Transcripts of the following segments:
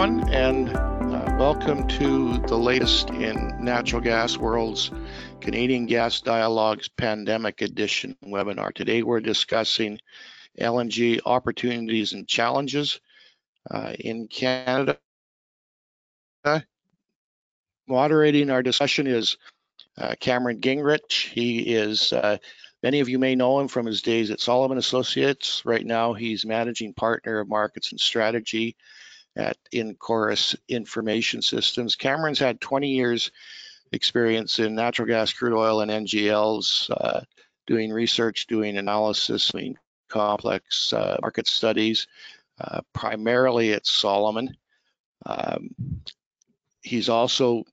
Everyone, and uh, welcome to the latest in Natural Gas World's Canadian Gas Dialogues Pandemic Edition webinar. Today, we're discussing LNG opportunities and challenges uh, in Canada. Moderating our discussion is uh, Cameron Gingrich. He is uh, Many of you may know him from his days at Solomon Associates. Right now, he's managing partner of markets and strategy at Incorrys Information Systems. Cameron's had 20 years experience in natural gas, crude oil, and NGLs, uh, doing research, doing analysis, doing complex uh, market studies, uh, primarily at Solomon. Um, he's also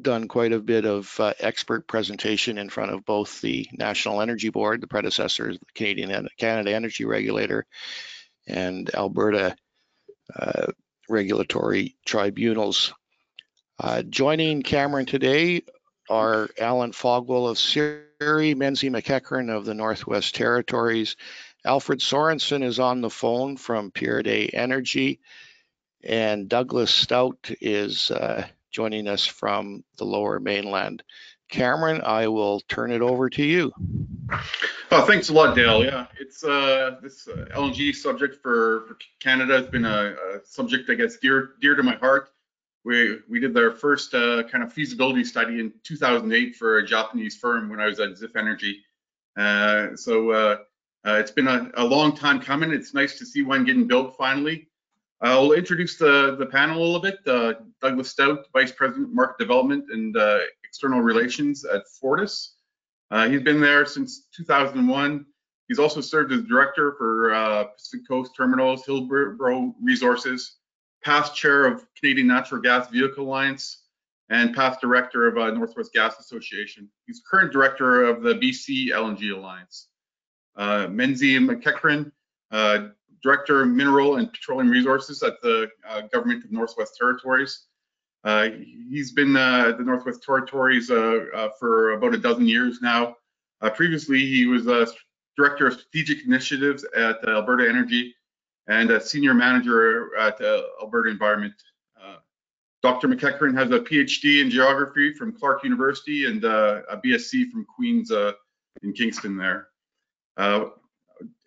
done quite a bit of uh, expert presentation in front of both the National Energy Board, the predecessor, the Canadian Canada Energy Regulator, and Alberta uh, regulatory tribunals. Uh, joining Cameron today are Alan Fogwill of CERI, Menzie McEachern of the Northwest Territories. Alfred Sorensen is on the phone from Pieridae Energy, and Douglas Stout is uh, joining us from the lower mainland. Cameron, I will turn it over to you. Oh, thanks a lot, Dale. Yeah, it's uh, this uh, LNG subject for, for Canada has been a, a, subject I guess, dear dear to my heart. We we did our first uh, kind of feasibility study in 2008 for a Japanese firm when I was at Ziff Energy. Uh, so uh, uh, it's been a, a, long time coming. It's nice to see one getting built finally. I'll introduce the, the panel a little bit. Douglas Stout, Vice President, Market Development and External Relations at Fortis. Uh, he's been there since 2001. He's also served as Director for uh, Pacific Coast Terminals, Hillsborough Resources, past Chair of Canadian Natural Gas Vehicle Alliance, and past Director of uh, Northwest Gas Association. He's current Director of the BC LNG Alliance. Uh, Menzie McEachern, Director of Mineral and Petroleum Resources at the uh, Government of Northwest Territories. Uh, he's been uh, at the Northwest Territories uh, uh, for about a dozen years now. Uh, previously, he was a Director of Strategic Initiatives at Alberta Energy and a Senior Manager at Alberta Environment. Dr. McEachern has a PhD in Geography from Clark University and a BSc from Queen's in Kingston there.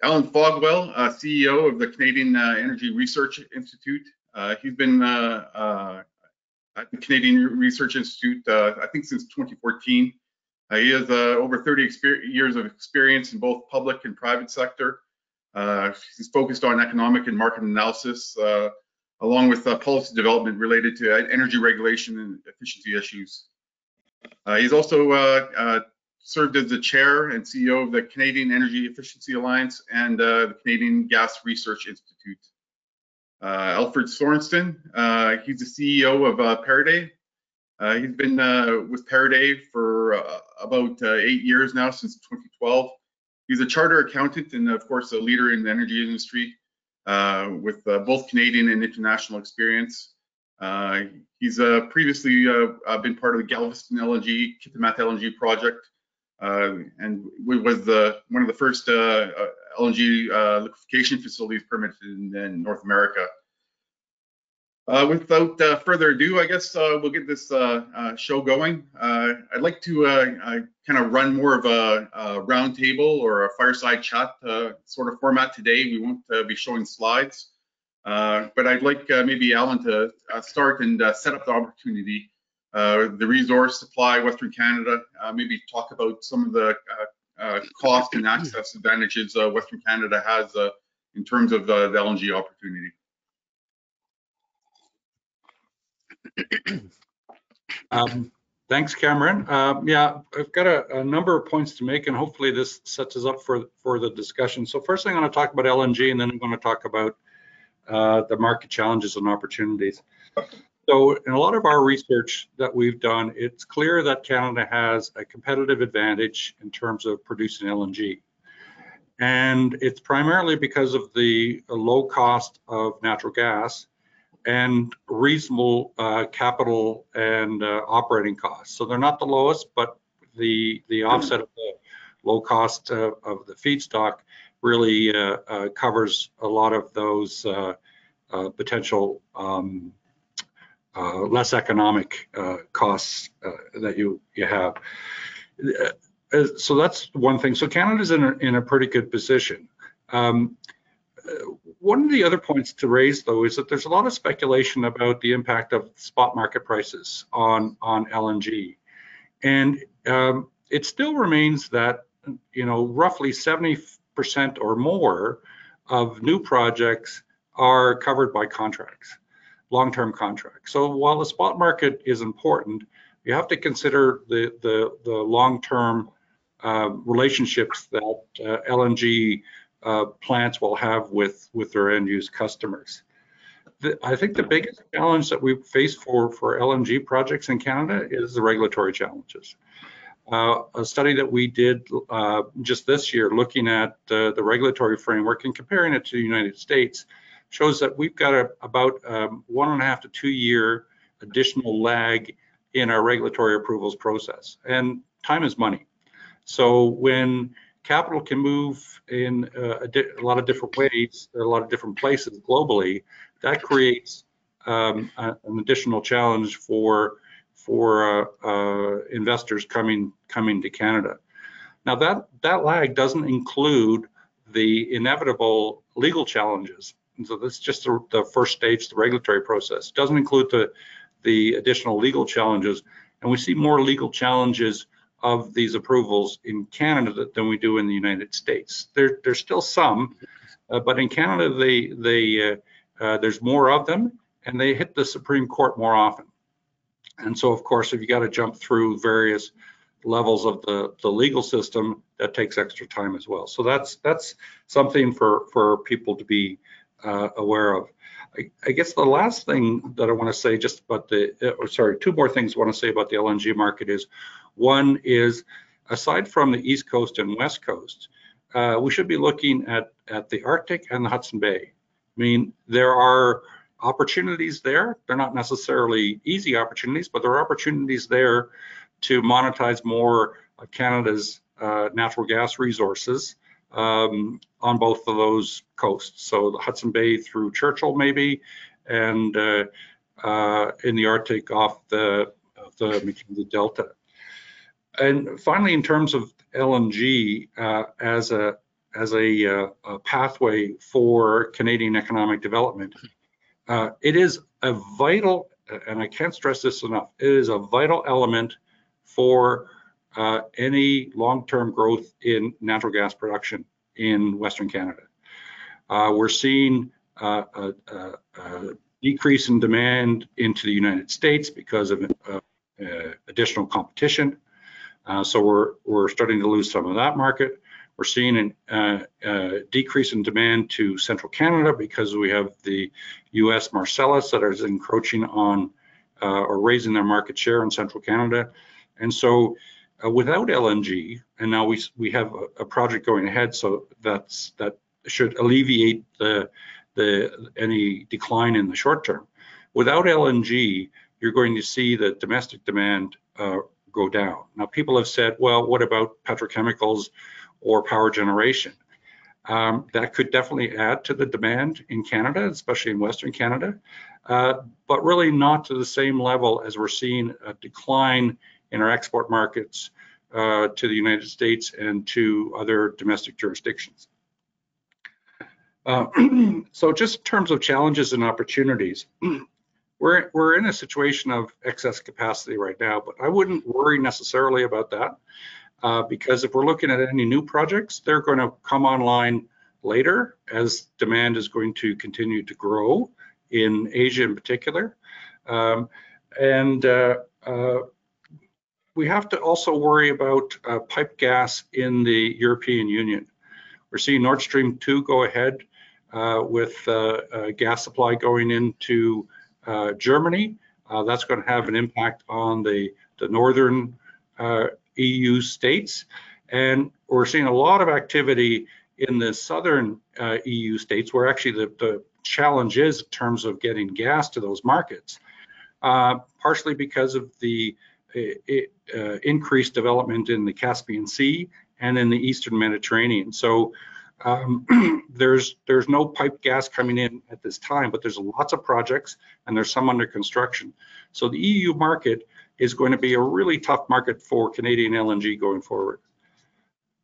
Alan Fogwill, uh, CEO of the Canadian uh, Energy Research Institute. Uh, he's been uh, uh, at the Canadian Research Institute, uh, I think, since 2014. Uh, he has uh, over 30 years of experience in both public and private sector. Uh, he's focused on economic and market analysis, along with policy development related to energy regulation and efficiency issues. he's also served as the chair and CEO of the Canadian Energy Efficiency Alliance and uh, the Canadian Gas Research Institute. Uh, Alfred Sorensen, uh, he's the CEO of uh, Pieridae. Uh, he's been uh, with Pieridae for uh, about uh, eight years now, since 2012. He's a charter accountant and, of course, a leader in the energy industry with both Canadian and international experience. he's previously been part of the Galveston LNG, Kitimat LNG project, Uh, and we was the one of the first uh, uh LNG uh, liquefaction facilities permitted in, in North America. Uh, without uh, further ado, I guess uh, we'll get this show going. I'd like to kind of run more of a, a roundtable or a fireside chat sort of format today. We won't be showing slides, but I'd like maybe Alan to start and set up the opportunity uh, the resource supply, Western Canada, uh, maybe talk about some of the uh, cost and access advantages Western Canada has in terms of the LNG opportunity. Um, thanks, Cameron. Uh, yeah, I've got a, a, number of points to make, and hopefully this sets us up for, for the discussion. So first, I'm going to talk about LNG, and then I'm going to talk about uh, the market challenges and opportunities. So in a lot of our research that we've done, it's clear that Canada has a competitive advantage in terms of producing LNG. And it's primarily because of the low cost of natural gas and reasonable uh, capital and uh, operating costs. So they're not the lowest, but the, the offset of the low cost of the feedstock really uh, uh, covers a lot of those uh, uh, potential um, uh, less economic uh, costs uh, that you you have. Uh, so that's one thing. So Canada's in a, in a pretty good position. Um, uh, one of the other points to raise, though, is that there's a lot of speculation about the impact of spot market prices on on LNG, and um, it still remains that you know roughly 70% or more of new projects are covered by contracts, long-term contracts. So while the spot market is important, you have to consider the the, the long-term uh, relationships that uh, LNG uh, plants will have with with their end use customers. The, I think the biggest challenge that we face for for LNG projects in Canada is the regulatory challenges. Uh, a study that we did uh, just this year looking at the regulatory framework and comparing it to the United States shows that we've got a, about um, one and a half to two year additional lag in our regulatory approvals process. And time is money. So when capital can move in uh, a, a, lot of different ways, a lot of different places globally, that creates um, a, an additional challenge for for uh, uh, investors coming coming to Canada. Now that that lag doesn't include the inevitable legal challenges. So that's just the, the first stage, the regulatory process. It doesn't include the the additional legal challenges, and we see more legal challenges of these approvals in Canada than we do in the United States. There, there's still some, uh, but in Canada, they, they, uh, uh, there's more of them, and they hit the Supreme Court more often. And so, of course, if you got to jump through various levels of the, the legal system, that takes extra time as well. So that's that's something for for people to be uh, aware of. I, I, guess the last thing that I want to say just about the, uh, or sorry, two more things I want to say about the LNG market is, one is, aside from the East Coast and West Coast, uh, we should be looking at at the Arctic and the Hudson Bay. I mean, there are opportunities there. They're not necessarily easy opportunities, but there are opportunities there to monetize more of Canada's uh, natural gas resources um, on both of those coasts. So the Hudson Bay through Churchill maybe, and uh, uh, in the Arctic off the, the Mackenzie Delta. And finally, in terms of LNG uh, as a as a, uh, a, pathway for Canadian economic development, uh, it is a vital, and I can't stress this enough, it is a vital element for uh, any long-term growth in natural gas production in Western Canada. Uh, we're seeing uh, a, a, a, decrease in demand into the United States because of uh, additional competition. Uh, so we're, we're starting to lose some of that market. We're seeing a uh, uh, decrease in demand to central Canada because we have the U.S. Marcellus that is encroaching on uh, or raising their market share in central Canada. And so uh, without LNG, and now we, we have a, a, project going ahead, so that's that should alleviate the, the any decline in the short term. Without LNG, you're going to see the domestic demand uh, go down. Now, people have said, well, what about petrochemicals? or power generation. Um, that could definitely add to the demand in Canada, especially in Western Canada, uh, but really not to the same level as we're seeing a decline in our export markets uh, to the United States and to other domestic jurisdictions. Uh, so just in terms of challenges and opportunities, we're, we're in a situation of excess capacity right now, but I wouldn't worry necessarily about that uh, because if we're looking at any new projects, they're going to come online later as demand is going to continue to grow in Asia in particular. Um, and uh, uh, we have to also worry about uh, pipe gas in the European Union. We're seeing Nord Stream 2 go ahead uh, with uh, gas supply going into Germany. that's going to have an impact on the, the northern EU states. And we're seeing a lot of activity in the southern uh, EU states where actually the, the, challenge is in terms of getting gas to those markets, uh, partially because of the uh, increased development in the Caspian Sea and in the Eastern Mediterranean. So Um, there's there's no pipe gas coming in at this time, but there's lots of projects and there's some under construction. So the EU market is going to be a really tough market for Canadian LNG going forward.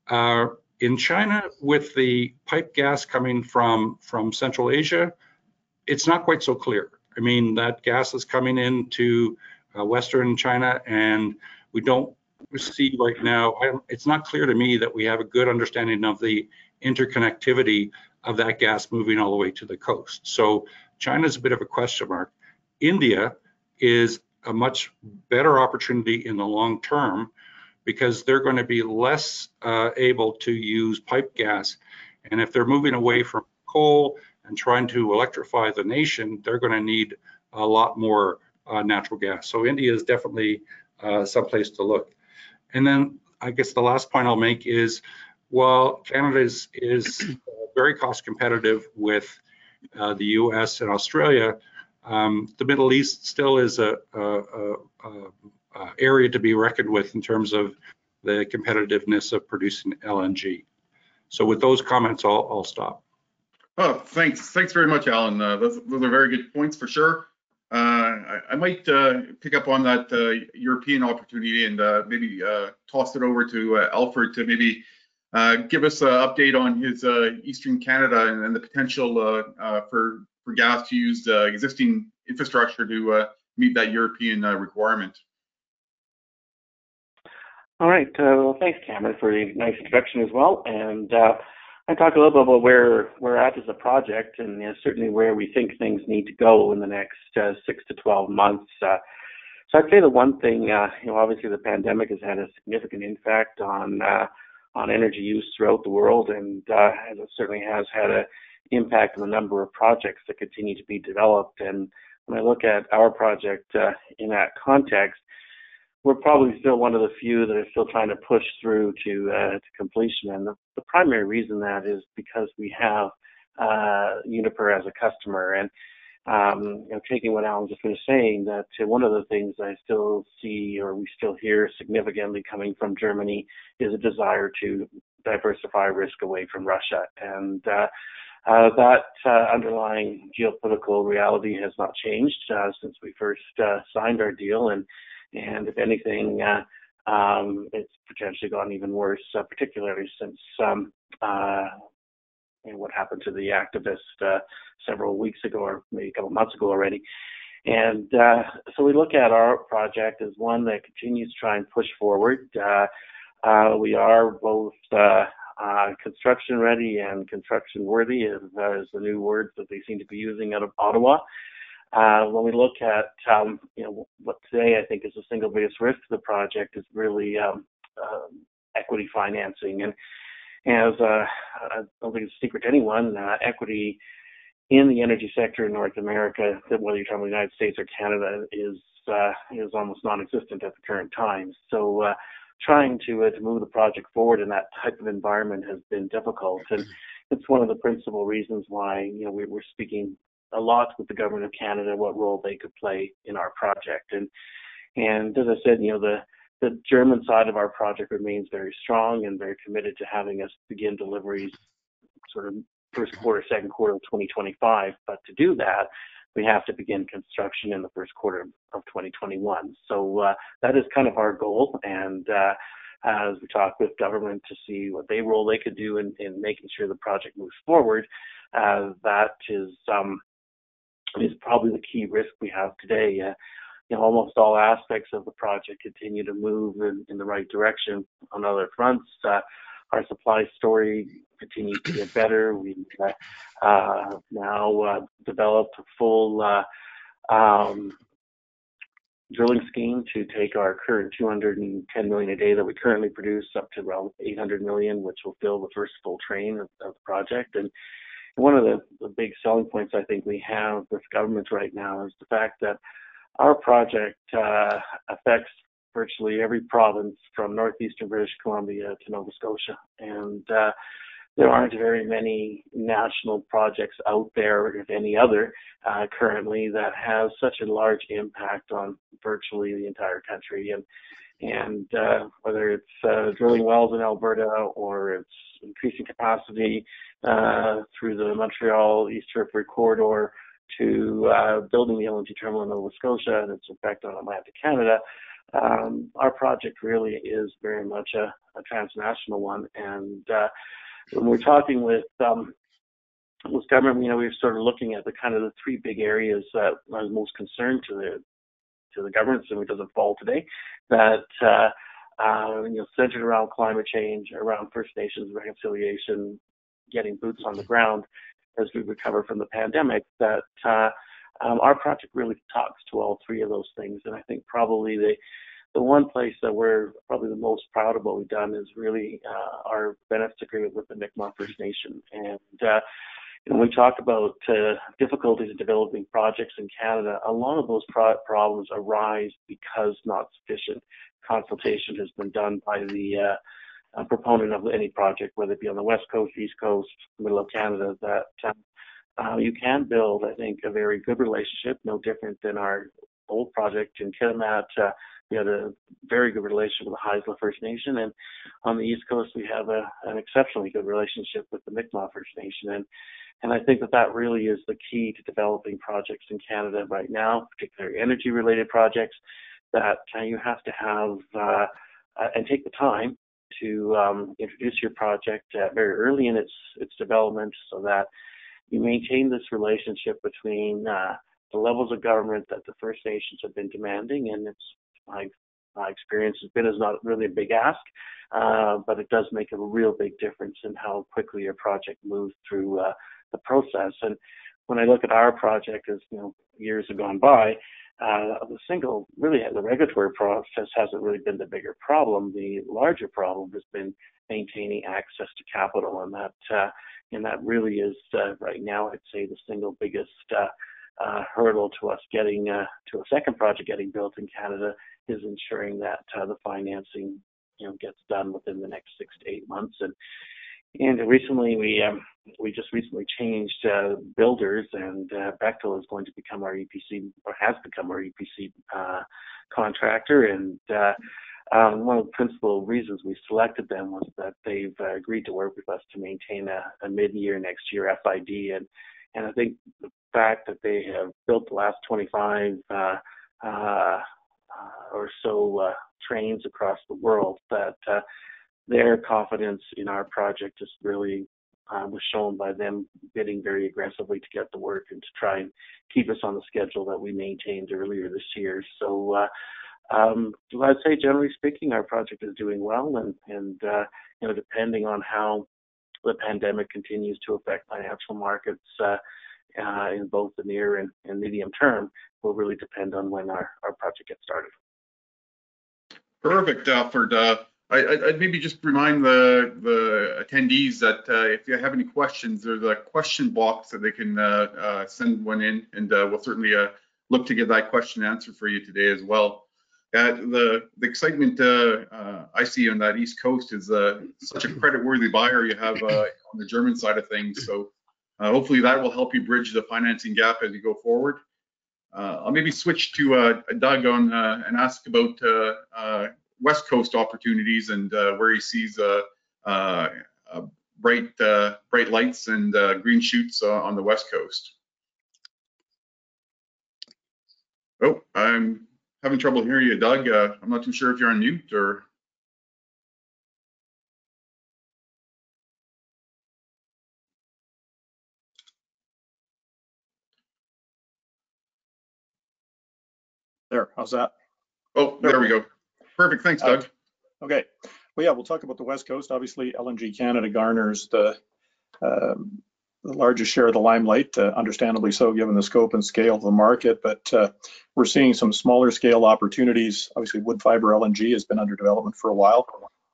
Uh, in China, with the pipe gas coming from from Central Asia, it's not quite so clear. I mean, that gas is coming into uh, Western China, and we don't see right now. It's not clear to me that we have a good understanding of the interconnectivity of that gas moving all the way to the coast. So China's a bit of a question mark. India is a much better opportunity in the long term because they're going to be less uh, able to use pipe gas. And if they're moving away from coal and trying to electrify the nation, they're going to need a lot more uh, natural gas. So India is definitely uh, someplace to look. And then I guess the last point I'll make is, while Canada is, is very cost competitive with uh, the US and Australia, um, the Middle East still is a, a, a, a, area to be reckoned with in terms of the competitiveness of producing LNG. So with those comments, I'll, I'll stop. Oh, thanks. Thanks very much, Alan. Uh, those, those, are very good points for sure. Uh, I, I, might uh, pick up on that uh, European opportunity and uh, maybe uh, toss it over to uh, Alfred to maybe uh, give us an update on his uh, Eastern Canada and, and the potential for for gas to use existing infrastructure to meet that European requirement. All right. well, thanks, Cameron, for the nice introduction as well. And I talk a little bit about where we're at as a project and you know, certainly where we think things need to go in the next uh, six to 12 months. Uh, so I'd say the one thing, uh, you know, obviously the pandemic has had a significant impact on uh, on energy use throughout the world, and uh, it certainly has had an impact on the number of projects that continue to be developed. And when I look at our project uh, in that context, we're probably still one of the few that are still trying to push through to uh, to completion. And the, the, primary reason that is because we have uh, Uniper as a customer. And um, you know, taking what Alan just saying, that one of the things I still see or we still hear significantly coming from Germany is a desire to diversify risk away from Russia. And uh, uh, that uh, underlying geopolitical reality has not changed uh, since we first uh, signed our deal, and and if anything, uh, um, it's potentially gone even worse, uh, particularly since um, uh, what happened to the activist uh, several weeks ago or maybe a couple months ago already. And uh, so we look at our project as one that continues to try and push forward. Uh, we are both construction ready and construction worthy, as the new words that they seem to be using out of Ottawa. Uh, when we look at, um, you know, what today I think is the single biggest risk to the project is really um, uh, equity financing. And as uh, I don't think it's a secret to anyone, uh, equity in the energy sector in North America, whether you're talking about the United States or Canada, is uh, is almost non-existent at the current time. So uh, trying to to move the project forward in that type of environment has been difficult. And it's one of the principal reasons why you know we are speaking a lot with the government of Canada what role they could play in our project. And and as I said, you know the the German side of our project remains very strong and very committed to having us begin deliveries sort of first quarter, second quarter of 2025. But to do that, we have to begin construction in the first quarter of 2021. So uh, that is kind of our goal. And uh, as we talk with government to see what they role they could do in, in making sure the project moves forward, uh, that is um, is probably the key risk we have today. Uh, you know, almost all aspects of the project continue to move in, in the right direction on other fronts. Uh, our supply story continues to get better. We've uh, uh now uh, developed a full uh, um, drilling scheme to take our current 210 million a day that we currently produce up to around 800 million, which will fill the first full train of, of the project. And one of the, the big selling points I think we have with governments right now is the fact that our project uh, affects virtually every province from northeastern British Columbia to Nova Scotia. And uh, there aren't very many national projects out there, if any other, uh, currently that have such a large impact on virtually the entire country. And and uh, whether it's uh, drilling wells in Alberta or it's increasing capacity uh, through the Montreal East Territory corridor to uh, building the LNG terminal in Nova Scotia and its effect on Atlantic Canada, um, our project really is very much a, a transnational one. And uh, when we're talking with um, with government, you know, we're sort of looking at the kind of the three big areas that are most concerned to the to the government, so it doesn't fall today. That uh, uh, you know, centered around climate change, around First Nations reconciliation, getting boots on the ground as we recover from the pandemic. That uh, um, our project really talks to all three of those things, and I think probably the the one place that we're probably the most proud of what we've done is really uh, our benefits agreement with the Mi'kmaq First Nation. And uh, when we talk about uh, difficulties in developing projects in Canada, a lot of those pro- problems arise because not sufficient consultation has been done by the uh, uh, proponent of any project, whether it be on the west coast, east coast, middle of Canada, that um, uh, you can build, I think, a very good relationship, no different than our old project in Kitimat. Uh, we had a very good relationship with the Haisla First Nation, and on the East Coast we have a, an exceptionally good relationship with the Mi'kmaq First Nation. And and I think that that really is the key to developing projects in Canada right now, particularly energy-related projects. That uh, you have to have uh, uh, and take the time to um, introduce your project uh, very early in its its development, so that you maintain this relationship between uh, the levels of government that the First Nations have been demanding, and it's my my experience has been is not really a big ask, but it does make a real big difference in how quickly your project moves through the process. And when I look at our project, as you know, years have gone by, uh, the single really the regulatory process hasn't really been the bigger problem. The larger problem has been maintaining access to capital, and that uh, and that really is uh, right now I'd say the single biggest uh, uh, hurdle to us getting uh, to a second project getting built in Canada is ensuring that the financing you know gets done within the next six to eight months. And and recently we um, we just recently changed uh, builders, and uh, Bechtel is going to become our EPC or has become our EPC uh, contractor. And uh, um, one of the principal reasons we selected them was that they've uh, agreed to work with us to maintain a, a mid-year next year FID, and and I think the fact that they have built the last 25 uh, uh, or so trains across the world, that uh, their confidence in our project just really uh, was shown by them bidding very aggressively to get the work and to try and keep us on the schedule that we maintained earlier this year. So uh, um, I'd say generally speaking, our project is doing well, and and uh, you know depending on how the pandemic continues to affect financial markets uh, uh, in both the near and, and, medium term will really depend on when our, our project gets started. Perfect, Alfred. Uh, I, would maybe just remind the, the attendees that uh, if you have any questions, there's a question box that they can uh, uh, send one in, and we'll certainly look to get that question answered for you today as well. Uh, the the excitement uh, uh, I see on that East Coast is such a credit-worthy buyer you have on the German side of things. So hopefully that will help you bridge the financing gap as you go forward. I'll maybe switch to Doug on and ask about West Coast opportunities and uh, where he sees uh, uh, bright bright lights and green shoots on the West Coast. Oh, I'm having trouble hearing you, Doug. Uh, I'm not too sure if you're on mute or. There, how's that? Oh, there we go. Perfect. Thanks, Doug. Uh, okay. Well, yeah, we'll talk about the West Coast. Obviously, LNG Canada garners the um, the largest share of the limelight, uh, understandably so, given the scope and scale of the market. But uh, we're seeing some smaller scale opportunities. Obviously, Woodfibre LNG has been under development for a while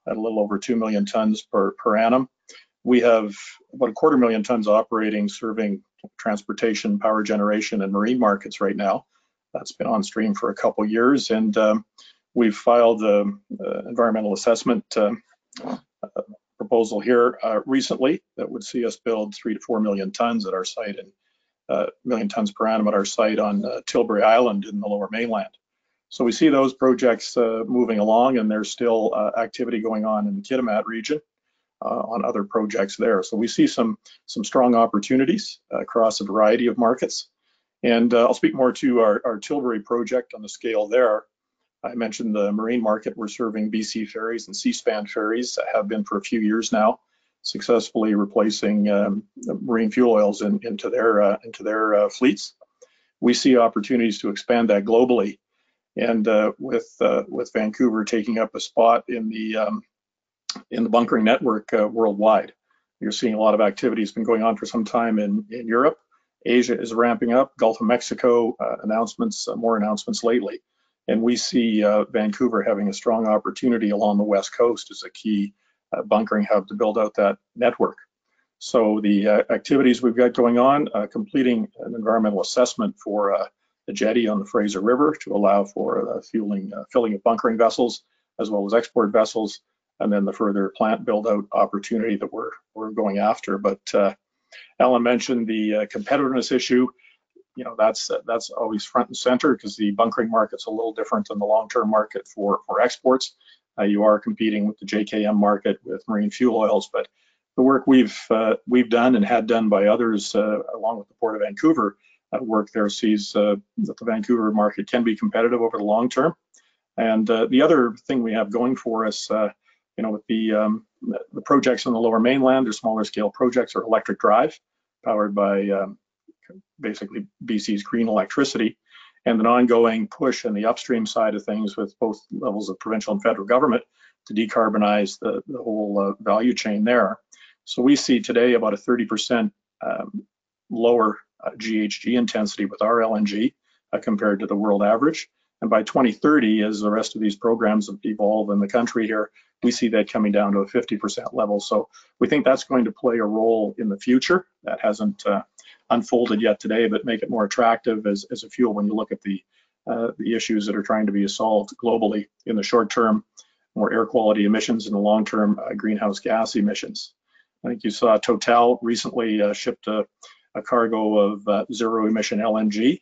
at a little over 2 million tons per, per annum. We have about a quarter million tons operating, serving transportation, power generation, and marine markets right now. That's been on stream for a couple years, and um, we've filed the uh, environmental assessment uh, proposal here uh, recently that would see us build three to four million tons at our site and uh, million tons per annum at our site on uh, Tilbury Island in the lower mainland. So we see those projects uh, moving along and there's still uh, activity going on in the Kitimat region. uh, on other projects there. So we see some some strong opportunities across a variety of markets. And uh, I'll speak more to our, our Tilbury project on the scale there. I mentioned the marine market. We're serving BC ferries and Seaspan ferries that have been for a few years now, successfully replacing um, marine fuel oils in, into their uh, into their uh, fleets. We see opportunities to expand that globally, and uh, with uh, with Vancouver taking up a spot in the um, in the bunkering network uh, worldwide. You're seeing a lot of activity. It's been going on for some time in in Europe. Asia is ramping up. Gulf of Mexico uh, announcements, more announcements lately. And we see uh, Vancouver having a strong opportunity along the West Coast as a key uh, bunkering hub to build out that network. So the uh, activities we've got going on, uh, completing an environmental assessment for uh, the jetty on the Fraser River to allow for fueling, filling of bunkering vessels, as well as export vessels, and then the further plant build out opportunity that we're, we're going after. But Alan mentioned the competitiveness issue you know that's that's always front and center because the bunkering market's a little different than the long-term market for for exports. Uh, you are competing with the JKM market with marine fuel oils, but the work we've uh, we've done and had done by others uh, along with the Port of Vancouver uh, work there sees uh, that the Vancouver market can be competitive over the long term. And uh, the other thing we have going for us, you know, with the um, the projects on the Lower Mainland, or smaller scale projects, are electric drive, powered by um, basically BC's green electricity, and an ongoing push in the upstream side of things with both levels of provincial and federal government to decarbonize the, the whole uh, value chain there. So we see today about a 30% um, lower uh, GHG intensity with our LNG uh, compared to the world average. And by 2030, as the rest of these programs evolve in the country here, we see that coming down to a 50% level. So we think that's going to play a role in the future. That hasn't uh, unfolded yet today, but make it more attractive as, as a fuel when you look at the uh, the issues that are trying to be solved globally in the short term, more air quality emissions in the long term uh, greenhouse gas emissions. I think you saw Total recently uh, shipped a, a, cargo of uh, zero emission LNG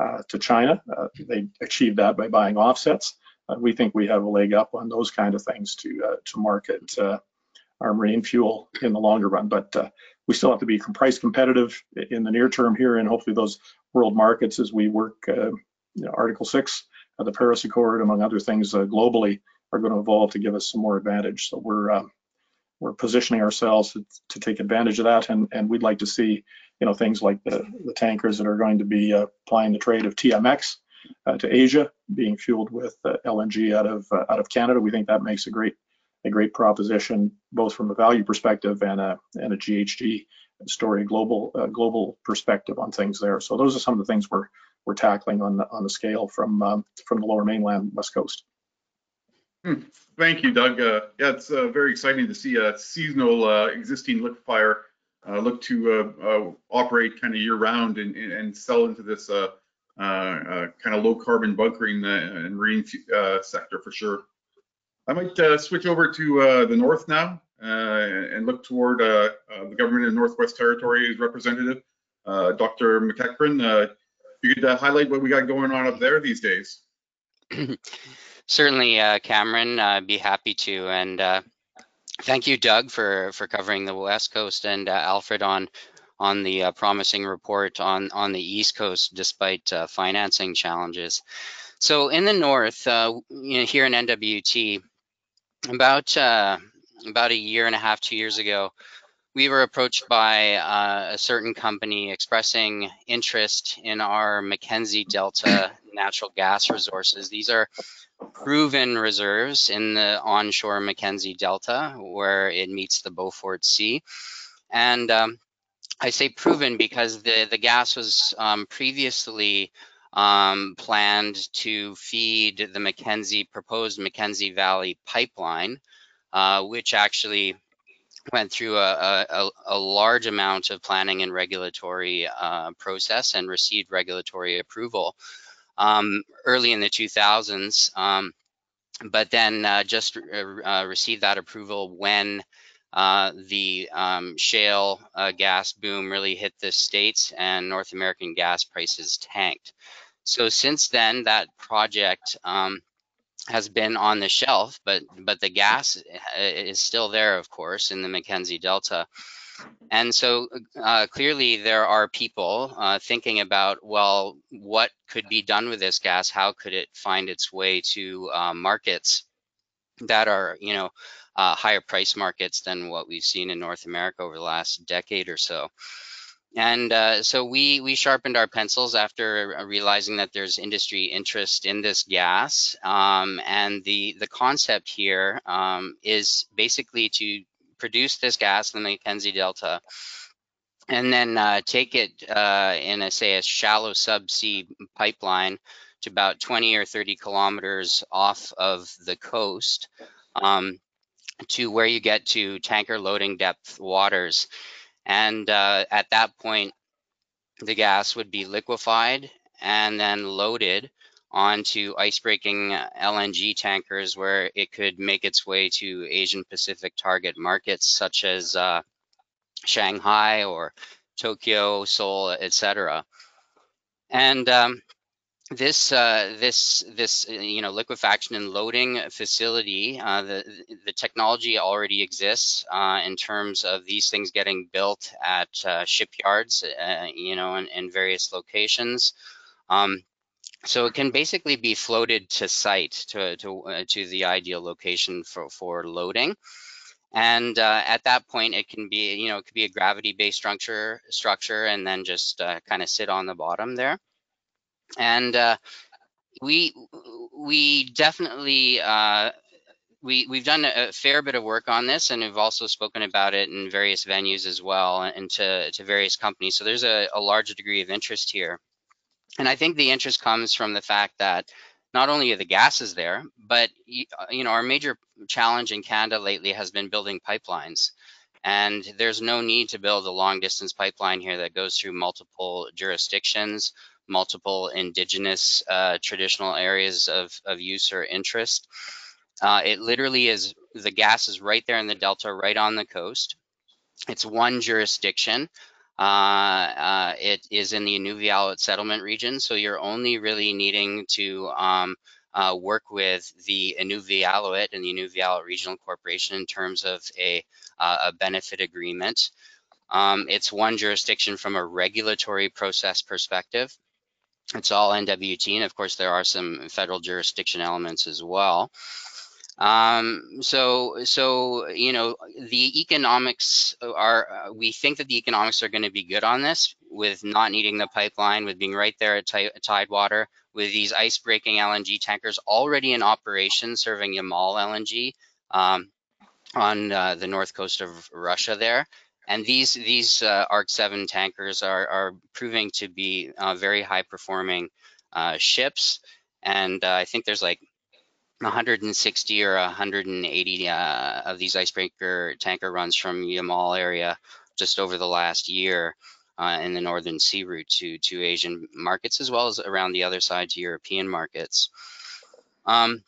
uh, to China. Uh, they achieved that by buying offsets. we think we have a leg up on those kind of things to to market our marine fuel in the longer run. But we still have to be price competitive in the near term here, and hopefully those world markets as we work uh, you know, Article 6 of the Paris Accord, among other things uh, globally, are going to evolve to give us some more advantage. So we're um, we're positioning ourselves to, to, take advantage of that, and, and we'd like to see you know things like the, the tankers that are going to be uh, applying the trade of TMX uh, to Asia, being fueled with uh, LNG out of uh, out of Canada. We think that makes a great a great proposition, both from a value perspective and a and a GHG story, global uh, global perspective on things there. So those are some of the things we're we're tackling on the on the scale from um, from the Lower Mainland West Coast. Hmm. Thank you, Doug. Uh, yeah, it's uh, very exciting to see a seasonal uh, existing liquefier uh, look to uh, operate kind of year round and, and, sell into this kind of low carbon bunkering and marine sector for sure. I might uh, switch over to uh, the north now uh, and look toward uh, uh, the government in Northwest Territories representative, Dr. McEachern. you could highlight what we got going on up there these days. Certainly, Cameron, I'd be happy to. And thank you, Doug, for, for covering the West Coast and Alfred on on the uh, promising report on on the East Coast despite uh, financing challenges. So in the north, uh, you know, here in NWT, about uh, about a year and a half, two years ago, we were approached by uh, a certain company expressing interest in our Mackenzie Delta natural gas resources. These are proven reserves in the onshore Mackenzie Delta where it meets the Beaufort Sea. And um, I say proven because the, the gas was um, previously um, planned to feed the Mackenzie proposed Mackenzie Valley pipeline, uh, which actually went through a, a, a, large amount of planning and regulatory uh, process and received regulatory approval um, early in the 2000s, um, but then uh, just uh, received that approval when uh, the um, shale uh, gas boom really hit the states and North American gas prices tanked. So since then, that project um, has been on the shelf, but but the gas uh, is still there, of course, in the Mackenzie Delta. And so uh, clearly there are people uh, thinking about, well, what could be done with this gas? How could it find its way to uh, markets that are, you know, uh, higher price markets than what we've seen in North America over the last decade or so? And uh, so we we sharpened our pencils after realizing that there's industry interest in this gas. Um, and the the concept here um, is basically to produce this gas in the Mackenzie Delta and then uh, take it uh, in a say a shallow subsea pipeline to about 20 or 30 kilometers off of the coast um, to where you get to tanker loading depth waters. And uh, at that point, the gas would be liquefied and then loaded onto ice-breaking LNG tankers where it could make its way to Asian Pacific target markets such as uh, Shanghai or Tokyo, Seoul, etc. And um, this uh, this this uh, you know liquefaction and loading facility, uh, the the technology already exists uh, in terms of these things getting built at uh, shipyards, uh, you know, in, in various locations. Um, so it can basically be floated to site to to to the ideal location for for loading. And uh, at that point, it can be you know it could be a gravity-based structure structure, and then just uh, kind of sit on the bottom there. And uh, we we definitely uh, we we've done a fair bit of work on this, and we've also spoken about it in various venues as well, and to to various companies. So there's a, a large degree of interest here. And I think the interest comes from the fact that not only are the gases there, but uh, you know our major challenge in Canada lately has been building pipelines. And there's no need to build a long distance pipeline here that goes through multiple jurisdictions, multiple indigenous uh, traditional areas of, of use or interest. Uh, it literally is the gas is right there in the delta, right on the coast. It's one jurisdiction. Uh, uh, it is in the Inuvialuit settlement region, so you're only really needing to um, uh, work with the Inuvialuit and the Inuvialuit Regional Corporation in terms of a, uh, a benefit agreement. Um, it's one jurisdiction from a regulatory process perspective. It's all NWT, and of course there are some federal jurisdiction elements as well. Um, so, so you know, the economics are. We think that the economics are going to be good on this, with not needing the pipeline, with being right there at Tidewater, with these ice-breaking LNG tankers already in operation, serving Yamal LNG um, on uh, the north coast of Russia there. And these these uh, Arc 7 tankers are, are proving to be uh, very high-performing uh, ships. And uh, I think there's like 160 or 180 uh, of these icebreaker tanker runs from Yamal area just over the last year uh, in the northern sea route to to Asian markets as well as around the other side to European markets. Um,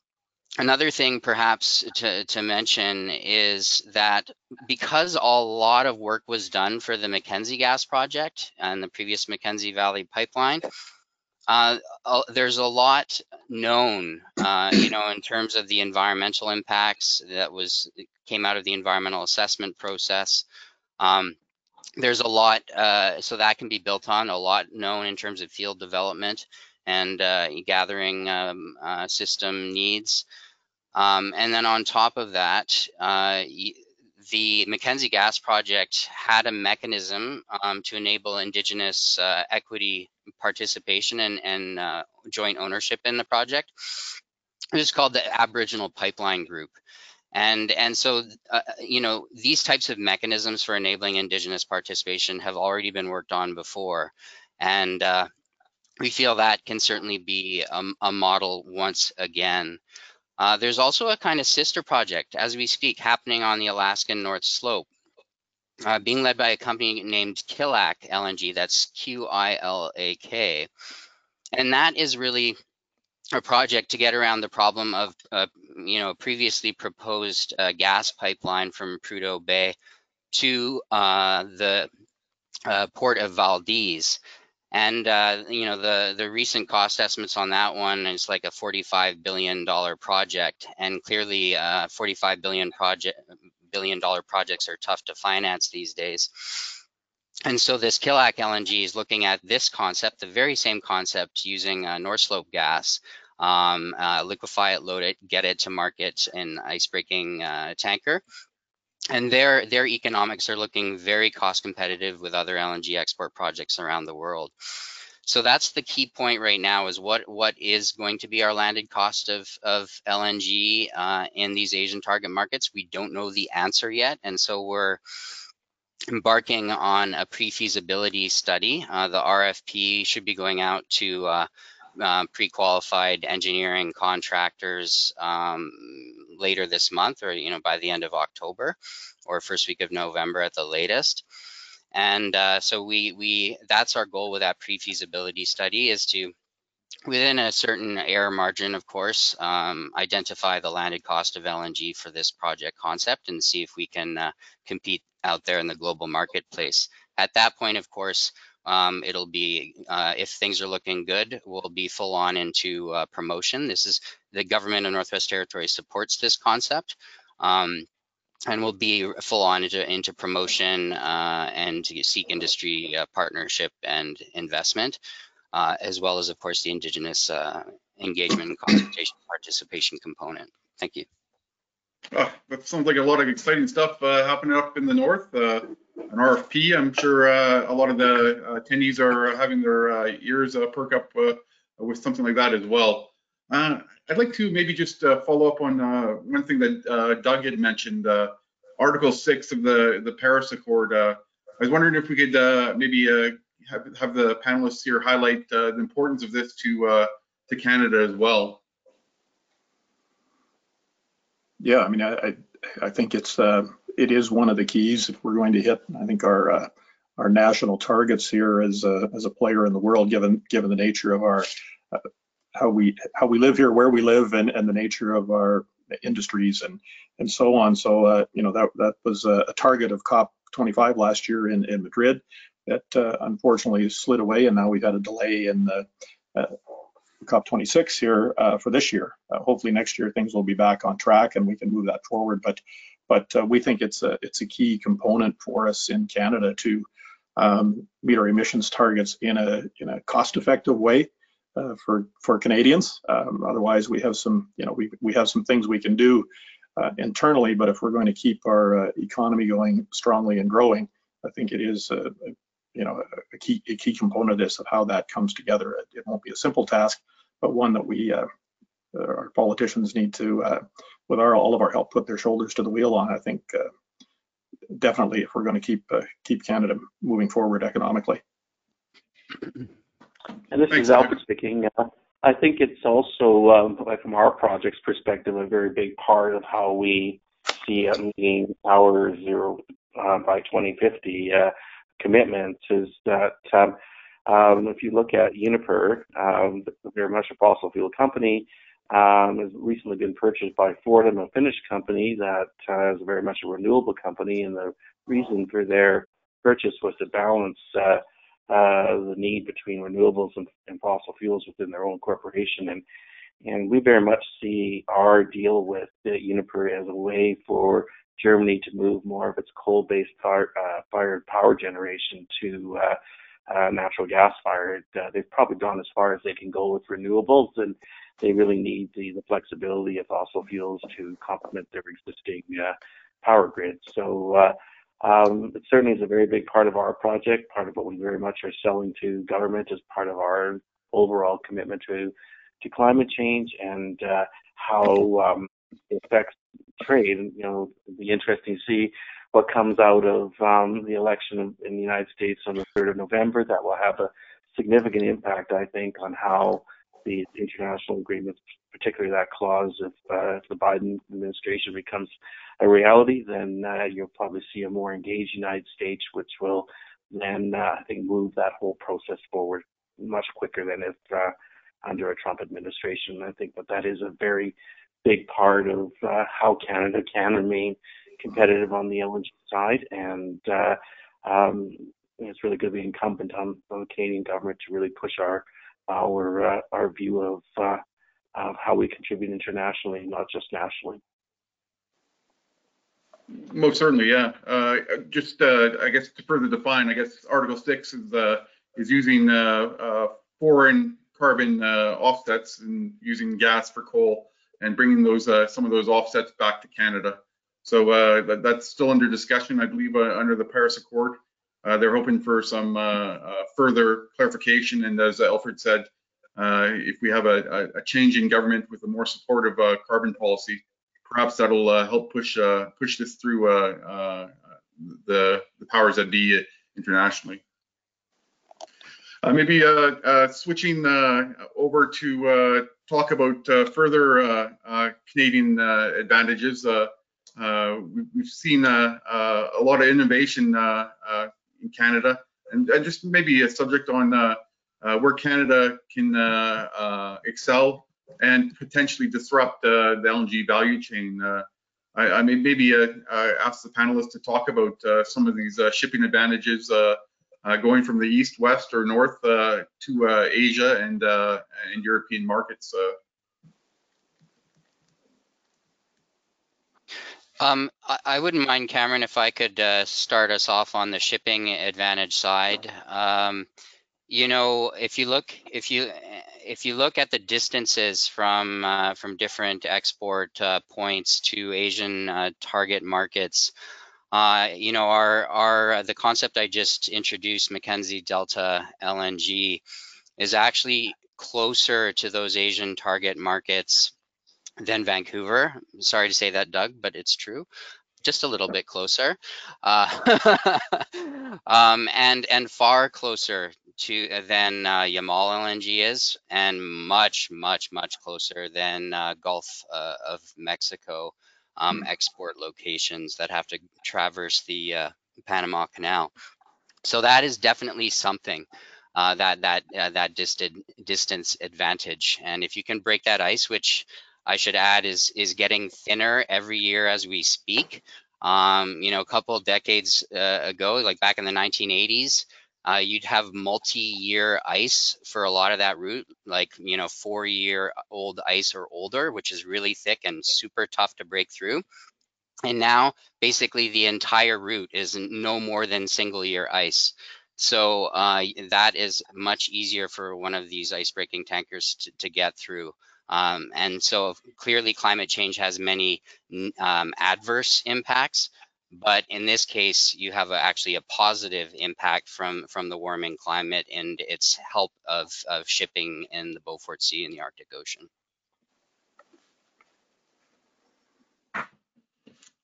another thing perhaps to, to mention is that because a lot of work was done for the Mackenzie gas project and the previous Mackenzie Valley pipeline, uh, there's a lot known, uh, you know, in terms of the environmental impacts that was came out of the environmental assessment process. Um, there's a lot, uh, so that can be built on, a lot known in terms of field development and uh, gathering um, uh, system needs. Um, and then on top of that, uh, the Mackenzie Gas Project had a mechanism um, to enable Indigenous uh, equity participation and, and uh, joint ownership in the project. It was called the Aboriginal Pipeline Group. And, and so, uh, you know, these types of mechanisms for enabling Indigenous participation have already been worked on before. And uh, we feel that can certainly be a, a model once again. Uh, there's also a kind of sister project as we speak happening on the Alaskan North Slope, uh, being led by a company named Qilak LNG, that's Q-I-L-A-K. And that is really a project to get around the problem of, uh, you know, previously proposed uh, gas pipeline from Prudhoe Bay to uh, the uh, port of Valdez. And uh, you know the the recent cost estimates on that one is like a 45 billion dollar project, and clearly uh, 45 billion project billion dollar projects are tough to finance these days. And so this Qilak LNG is looking at this concept, the very same concept using uh, North Slope gas, um, uh, liquefy it, load it, get it to market in ice breaking uh, tanker. And their, their economics are looking very cost competitive with other LNG export projects around the world. So that's the key point right now is what, what is going to be our landed cost of, of LNG uh, in these Asian target markets. We don't know the answer yet. And so we're, embarking on a pre-feasibility study. Uh, the RFP should be going out to uh, uh, pre-qualified engineering contractors um, later this month or you know by the end of October or first week of November at the latest. And uh, so we we that's our goal with that pre-feasibility study is to within a certain error margin, of course, um, identify the landed cost of LNG for this project concept and see if we can uh, compete out there in the global marketplace. At that point, of course, um, it'll be, uh, if things are looking good, we'll be full on into uh, promotion. This is the government of Northwest Territories supports this concept. Um, and we'll be full on into, into promotion uh, and seek industry uh, partnership and investment uh, as well as, of course, the Indigenous uh, engagement and consultation participation component. Thank you. Oh, that sounds like a lot of exciting stuff uh, happening up in the north. Uh, an RFP, I'm sure uh, a lot of the attendees are having their uh, ears perk up with something like that as well. I'd like to maybe just follow up on one thing that Doug had mentioned, Article 6 of the, the Paris Accord. I was wondering if we could maybe have, have the panelists here highlight uh, the importance of this to uh, to Canada as well. Yeah, I mean, I I think it's uh, it is one of the keys if we're going to hit. I think our uh, our national targets here as a as a player in the world, given given the nature of our uh, how we how we live here, where we live, and and the nature of our industries and and so on. So uh, you know that that was a, a target of COP 25 last year in in Madrid that uh, unfortunately slid away, and now we've had a delay in the uh, COP26 here uh, for this year. Uh, hopefully next year things will be back on track and we can move that forward. But but uh, we think it's a it's a key component for us in Canada to um, meet our emissions targets in a in a cost-effective way. Uh, for for Canadians. Um, otherwise, we have some, you know, we we have some things we can do uh, internally. But if we're going to keep our uh, economy going strongly and growing, I think it is a, you know, a key, a key component of this of how that comes together. It, it won't be a simple task, but one that we, uh, our politicians need to, uh, with our, all of our help, put their shoulders to the wheel on. I think uh, definitely if we're going to keep uh, keep Canada moving forward economically. And this Thanks, is Alfred speaking. Uh, I think it's also, um, from our project's perspective, a very big part of how we see meeting our zero uh, by 2050 commitments is that um, um, if you look at Uniper, um, very much a fossil fuel company, um, has recently been purchased by Fortum, a Finnish company that uh, is very much a renewable company, and the reason for their purchase was to balance uh, uh, the need between renewables and, and, fossil fuels within their own corporation. And and we very much see our deal with Uniper as a way for Germany to move more of its coal-based uh, fired power generation to uh, uh, natural gas fired. Uh, they've probably gone as far as they can go with renewables, and they really need the, the flexibility of fossil fuels to complement their existing uh, power grid. So uh, um, it certainly is a very big part of our project, part of what we very much are selling to government as part of our overall commitment to to climate change and how um, affects trade. You know, it'll be interesting to see what comes out of um, the election in the United States on the 3rd of November. That will have a significant impact, I think, on how the international agreements, particularly that clause, if, uh, if the Biden administration becomes a reality, then uh, you'll probably see a more engaged United States, which will then, uh, I think, move that whole process forward much quicker than if uh, under a Trump administration. I think that that is a very big part of uh, how Canada can remain competitive on the LNG side. And uh, um, it's really going to be incumbent on, the Canadian government to really push our our uh, our view of uh, of how we contribute internationally, not just nationally. Most certainly, yeah. Uh, just, uh, I guess to further define, I guess Article Six is is using foreign carbon offsets and using gas for coal and bringing those uh, some of those offsets back to Canada. So uh, that, that's still under discussion, I believe, uh, under the Paris Accord. Uh, they're hoping for some uh, uh, further clarification, and as Alfred said, if we have a, a, change in government with a more supportive carbon policy, perhaps that'll help push push this through the the powers that be internationally. Uh, maybe uh, uh, switching uh, over to uh, talk about uh, further uh, Canadian advantages. We- we've seen a lot of innovation in Canada, and, just maybe a subject on where Canada can excel and potentially disrupt the LNG value chain. I, I may maybe uh, ask the panelists to talk about uh, some of these shipping advantages going from the east, west, or north uh, to uh, Asia and uh, and European markets. Uh, Um, I, wouldn't mind, Cameron, if I could uh, start us off on the shipping advantage side. Um, you know, if you look, if you if you look at the distances from uh, from different export uh, points to Asian uh, target markets, uh, you know, our our the concept I just introduced, Mackenzie Delta LNG, is actually closer to those Asian target markets than Vancouver. Sorry to say that, Doug, but it's true. Just a little bit closer, uh, um, and and far closer to than uh, Yamal LNG is, and much much much closer than uh, Gulf uh, of Mexico um, export locations that have to traverse the uh, Panama Canal. So that is definitely something uh, that that uh, that distant distance advantage, and if you can break that ice, which I should add is is getting thinner every year as we speak. Um, you know, a couple of decades uh, ago, like back in the 1980s, uh, you'd have multi-year ice for a lot of that route, like you know, four-year-old ice or older, which is really thick and super tough to break through. And now, basically, the entire route is no more than single-year ice. So uh, that is much easier for one of these ice-breaking tankers to, to get through. Um, and so clearly climate change has many um, adverse impacts, but in this case, you have a, actually a positive impact from, from the warming climate and its help of, of shipping in the Beaufort Sea and the Arctic Ocean.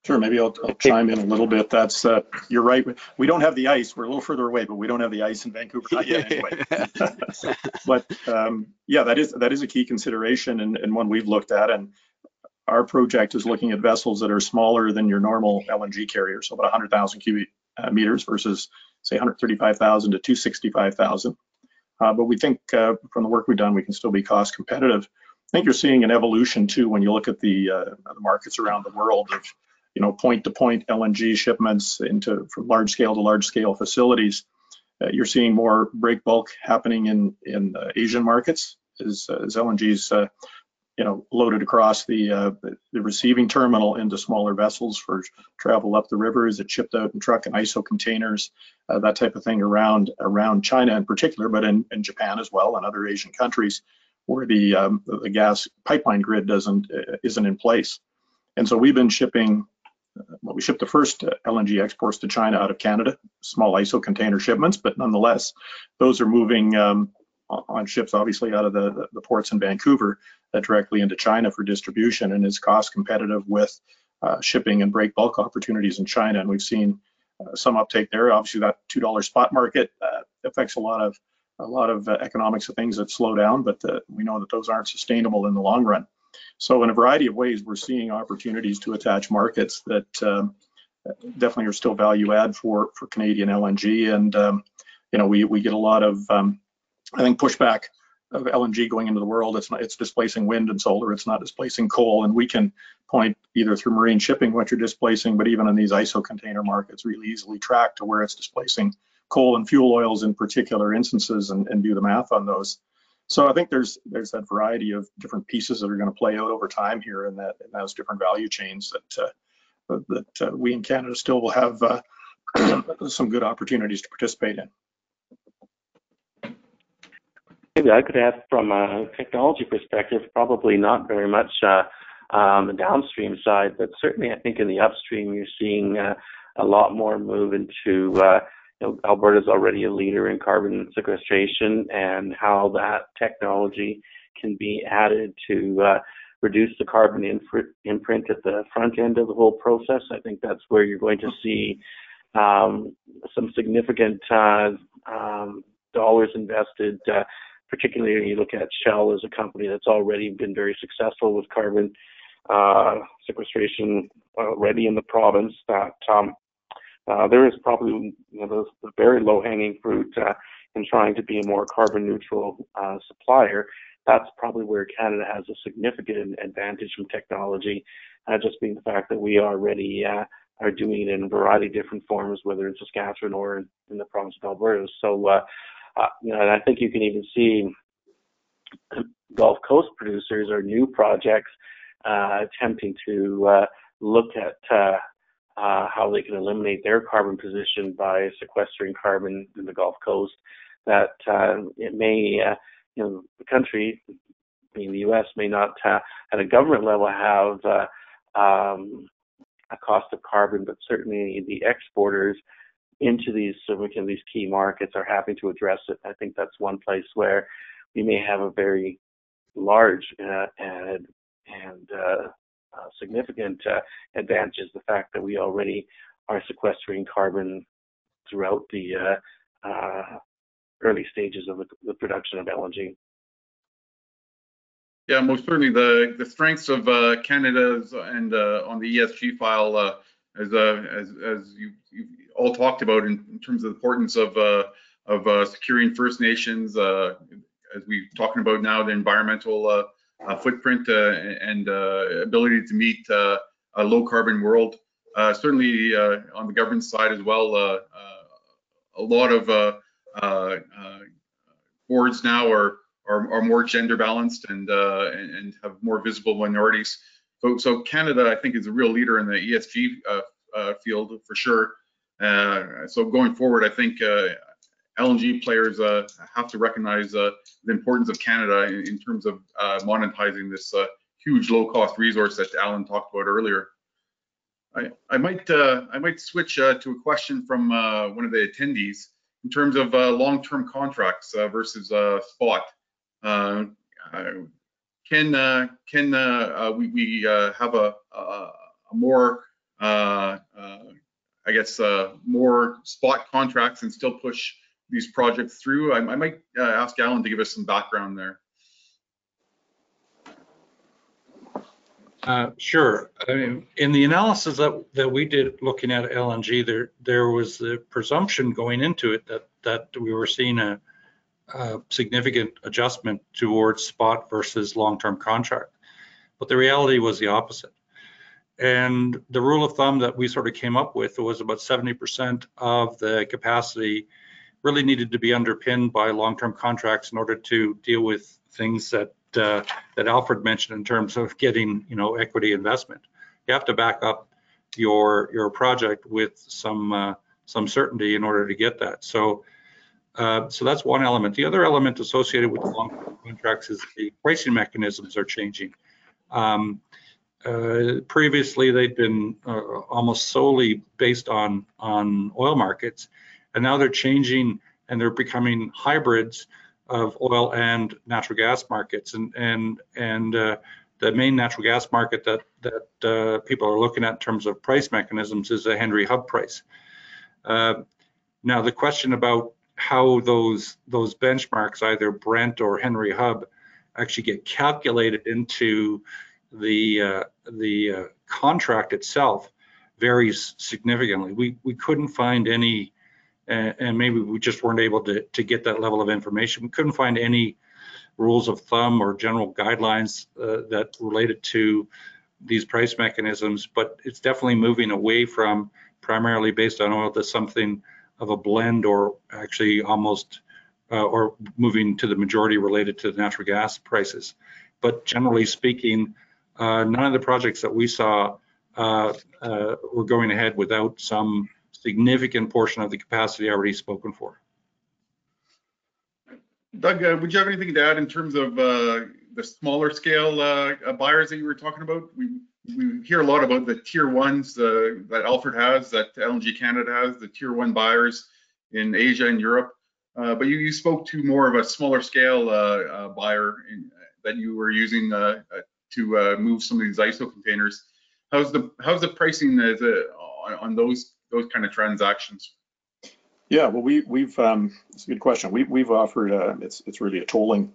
Sure, maybe I'll, I'll chime in a little bit. That's, uh, you're right. We don't have the ice. We're a little further away, but we don't have the ice in Vancouver, not yet anyway. But, um, yeah, that is, that is a key consideration and, and one we've looked at. And our project is looking at vessels that are smaller than your normal LNG carrier, so about 100,000 cubic uh, meters versus, say, 135,000 to 265,000. Uh, but we think uh, from the work we've done, we can still be cost competitive. I think you're seeing an evolution too when you look at the, uh, the markets around the world of you know, point-to-point LNG shipments into from large scale to large scale facilities. Uh, you're seeing more break bulk happening in in uh, Asian markets as, as LNG's you know loaded across the uh, the receiving terminal into smaller vessels for travel up the river. Is it shipped out in truck and ISO containers, uh, that type of thing around around China in particular, but in, in Japan as well and other Asian countries where the um, the gas pipeline grid doesn't uh, isn't in place. And so we've been shipping well, we shipped the first uh, LNG exports to China out of Canada, small ISO container shipments, but nonetheless, those are moving um, on ships, obviously out of the, the ports in Vancouver uh, directly into China for distribution and is cost competitive with uh, shipping and break bulk opportunities in China. And we've seen uh, some uptake there. Obviously, that $2 spot market uh, affects a lot of a lot of uh, economics of things that slow down, but we know that those aren't sustainable in the long run. So in a variety of ways, we're seeing opportunities to attach markets that um, definitely are still value add for for Canadian LNG. And um, you know, we we get a lot of um, I think pushback of LNG going into the world. It's not it's displacing wind and solar. It's not displacing coal. And we can point either through marine shipping what you're displacing, but even in these ISO container markets, really easily track to where it's displacing coal and fuel oils in particular instances and, and do the math on those. So I think there's there's that variety of different pieces that are going to play out over time here in that those different value chains that uh, that uh, we in Canada still will have uh, some good opportunities to participate in. Maybe I could add from a technology perspective, probably not very much uh, on the downstream side, but certainly I think in the upstream you're seeing uh, a lot more move into uh, you know, Alberta's already a leader in carbon sequestration and how that technology can be added to uh, reduce the carbon imprint at the front end of the whole process. I think that's where you're going to see um, some significant uh, um, dollars invested, uh, particularly when you look at Shell as a company that's already been very successful with carbon uh, sequestration already in the province. That um, uh, there is probably you know, the very low-hanging fruit uh, in trying to be a more carbon neutral uh, supplier. That's probably where Canada has a significant advantage from technology, uh, just being the fact that we already uh, are doing it in a variety of different forms, whether in Saskatchewan or in, in the province of Alberta. So, uh, you know, and I think you can even see Gulf Coast producers or new projects attempting to look at uh, how they can eliminate their carbon position by sequestering carbon in the Gulf Coast. That uh, it may, uh, you know, the country, being the U.S., may not uh, at a government level have uh, um, a cost of carbon, but certainly the exporters into these significant these key markets are having to address it. I think that's one place where we may have a very large uh, and and uh, uh, significant uh, advantage is the fact that we already are sequestering carbon throughout the uh, early stages of the, the, production of LNG. Yeah, most certainly the the strengths of uh, Canada's and uh, on the ESG file, uh, as as as you you all talked about in, in terms of the importance of uh, of uh, securing First Nations, uh, as we're talking about now, the environmental uh, footprint uh, and uh, ability to meet a low carbon world. certainly on the government side as well, a lot of boards now are, are, are more gender balanced and, and, and have more visible minorities. So, so Canada, I think, is a real leader in the ESG uh, uh, field for sure. Uh, so going forward, I think LNG players uh, have to recognize uh, the importance of Canada in, in terms of uh, monetizing this uh, huge low-cost resource that Alan talked about earlier. I, I might uh, I might switch uh, to a question from one of the attendees in terms of long-term contracts versus spot. Can uh, can uh, uh, we, we have a, a, more I guess more spot contracts and still push these projects through. I, I might uh, ask Alan to give us some background there. Uh, sure. I mean, in the analysis that, that we did looking at LNG, there there was the presumption going into it that that we were seeing a, significant adjustment towards spot versus long-term contract, but the reality was the opposite. And the rule of thumb that we sort of came up with was about 70% of the capacity really needed to be underpinned by long-term contracts in order to deal with things that uh, that Alfred mentioned in terms of getting you know equity investment. You have to back up your your project with some uh, some certainty in order to get that. So uh, so that's one element. The other element associated with the long-term contracts is the pricing mechanisms are changing. Um, uh, previously, they'd been uh, almost solely based on on oil markets and now they're changing and they're becoming hybrids of oil and natural gas markets and and and uh, the main natural gas market that that uh, people are looking at in terms of price mechanisms is a Henry Hub price. Now the question about how those those benchmarks, either Brent or Henry Hub, actually get calculated into the uh, the uh, contract itself varies significantly. We we couldn't find any and, and maybe we just weren't able to, to get that level of information. We couldn't find any rules of thumb or general guidelines uh, that related to these price mechanisms, but it's definitely moving away from primarily based on oil to something of a blend or actually almost uh, or moving to the majority related to the natural gas prices. But generally speaking, uh, none of the projects that we saw uh, uh, were going ahead without some significant portion of the capacity already spoken for. Doug, uh, would you have anything to add in terms of uh, the smaller scale buyers that you were talking about? We we hear a lot about the tier ones uh, that Alfred has, that LNG Canada has, the tier one buyers in Asia and Europe. Uh, but you, you spoke to more of a smaller scale uh, buyer in, that you were using to move some of these ISO containers. How's the how's the pricing a, on, on those those kind of transactions? Yeah, well, we we've um, it's a good question. We we've offered uh, it's it's really a tolling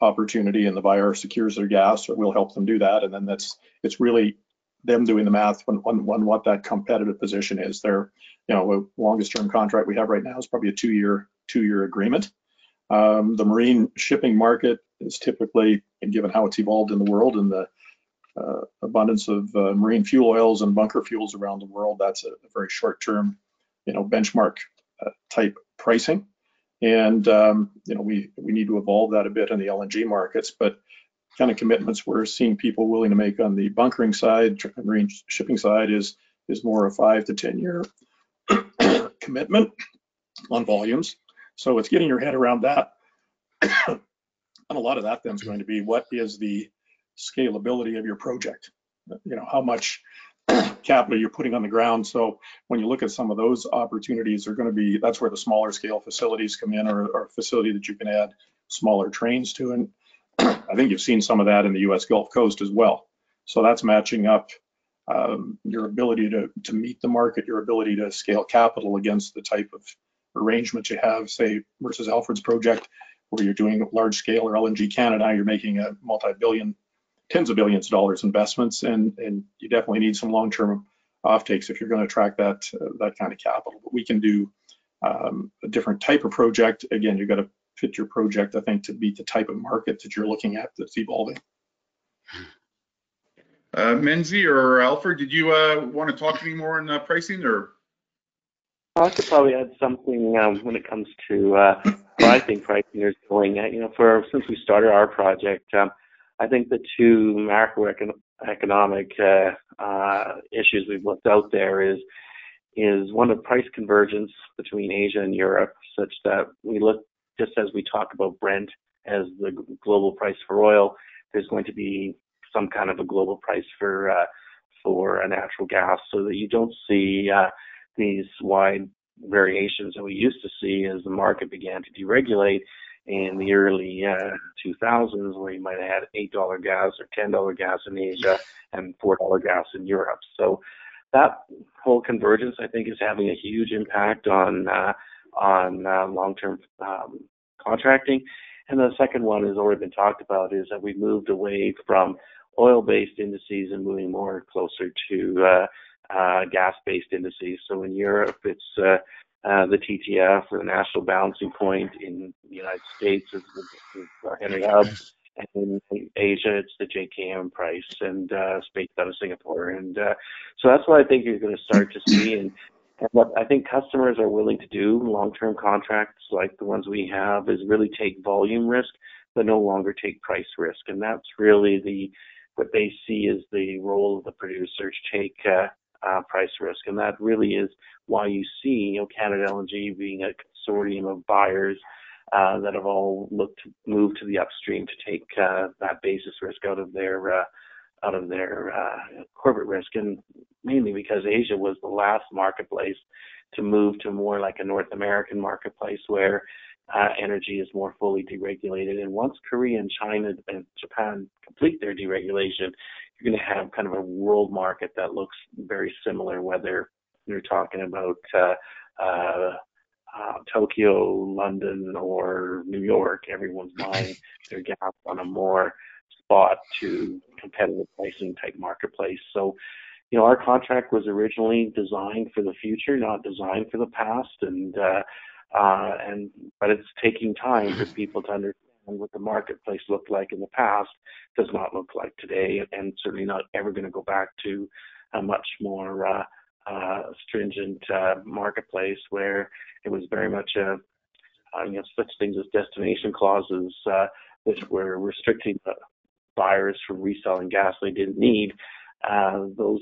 opportunity, and the buyer secures their gas, or we'll help them do that, and then that's it's really them doing the math on, on, on what that competitive position is. Their you know longest term contract we have right now is probably a two year two year agreement. Um, the marine shipping market is typically, and given how it's evolved in the world and the uh, abundance of uh, marine fuel oils and bunker fuels around the world, that's a, a very short term, you know, benchmark uh, type pricing. And, um, you know, we, we need to evolve that a bit in the LNG markets, but kind of commitments we're seeing people willing to make on the bunkering side, marine shipping side is, is more a five to 10 year commitment on volumes. So it's getting your head around that. and a lot of that then is going to be what is the scalability of your project? You know, how much capital you're putting on the ground. So when you look at some of those opportunities, they're going to be that's where the smaller scale facilities come in, or, or a facility that you can add smaller trains to. And I think you've seen some of that in the U.S. Gulf Coast as well. So that's matching up um, your ability to to meet the market, your ability to scale capital against the type of arrangement you have, say versus Alfred's project, where you're doing large scale or LNG Canada, you're making a multi-billion tens of billions of dollars investments, and and you definitely need some long-term offtakes if you're going to attract that uh, that kind of capital. But we can do um, a different type of project. Again, you have got to fit your project, I think, to meet the type of market that you're looking at that's evolving. Uh, Menzie or Alfred, did you uh, want to talk any more on uh, pricing or? I could probably add something um, when it comes to uh, pricing. Pricing is going. Uh, you know, for since we started our project, um, I think the two macroeconomic uh, uh, issues we've looked out there is is one of price convergence between Asia and Europe, such that we look just as we talk about Brent as the global price for oil, there's going to be some kind of a global price for uh, for a natural gas, so that you don't see uh, these wide variations that we used to see as the market began to deregulate in the early uh, 2000s where you might have had $8 gas or $10 gas in Asia and $4 gas in Europe. So that whole convergence, I think, is having a huge impact on uh, on uh, long-term um, contracting. And the second one has already been talked about is that we've moved away from oil-based indices and moving more closer to uh, uh, gas-based indices. So in Europe, it's uh, uh, the TTF or the National Balancing Point in the United States is, is our Henry Hub, and in Asia it's the JKM price and uh, based out of Singapore. And uh, so that's what I think you're going to start to see. And, and what I think customers are willing to do, long-term contracts like the ones we have, is really take volume risk, but no longer take price risk. And that's really the what they see as the role of the producers take uh, uh, price risk. And that really is why you see, you know, Canada LNG being a consortium of buyers uh, that have all looked to move to the upstream to take uh, that basis risk out of their uh, out of their uh, corporate risk, and mainly because Asia was the last marketplace to move to more like a North American marketplace where uh, energy is more fully deregulated. And once Korea and China and Japan complete their deregulation, you're going to have kind of a world market that looks very similar, whether you're talking about uh, uh, uh, Tokyo, London, or New York. Everyone's buying their gas on a more spot to competitive pricing type marketplace. So, you know, our contract was originally designed for the future, not designed for the past, and uh, uh, and but it's taking time for people to understand what the marketplace looked like in the past does not look like today, and certainly not ever going to go back to a much more uh, uh, stringent uh, marketplace where it was very much a uh, you know such things as destination clauses uh, which were restricting buyers from reselling gas they didn't need. Uh, those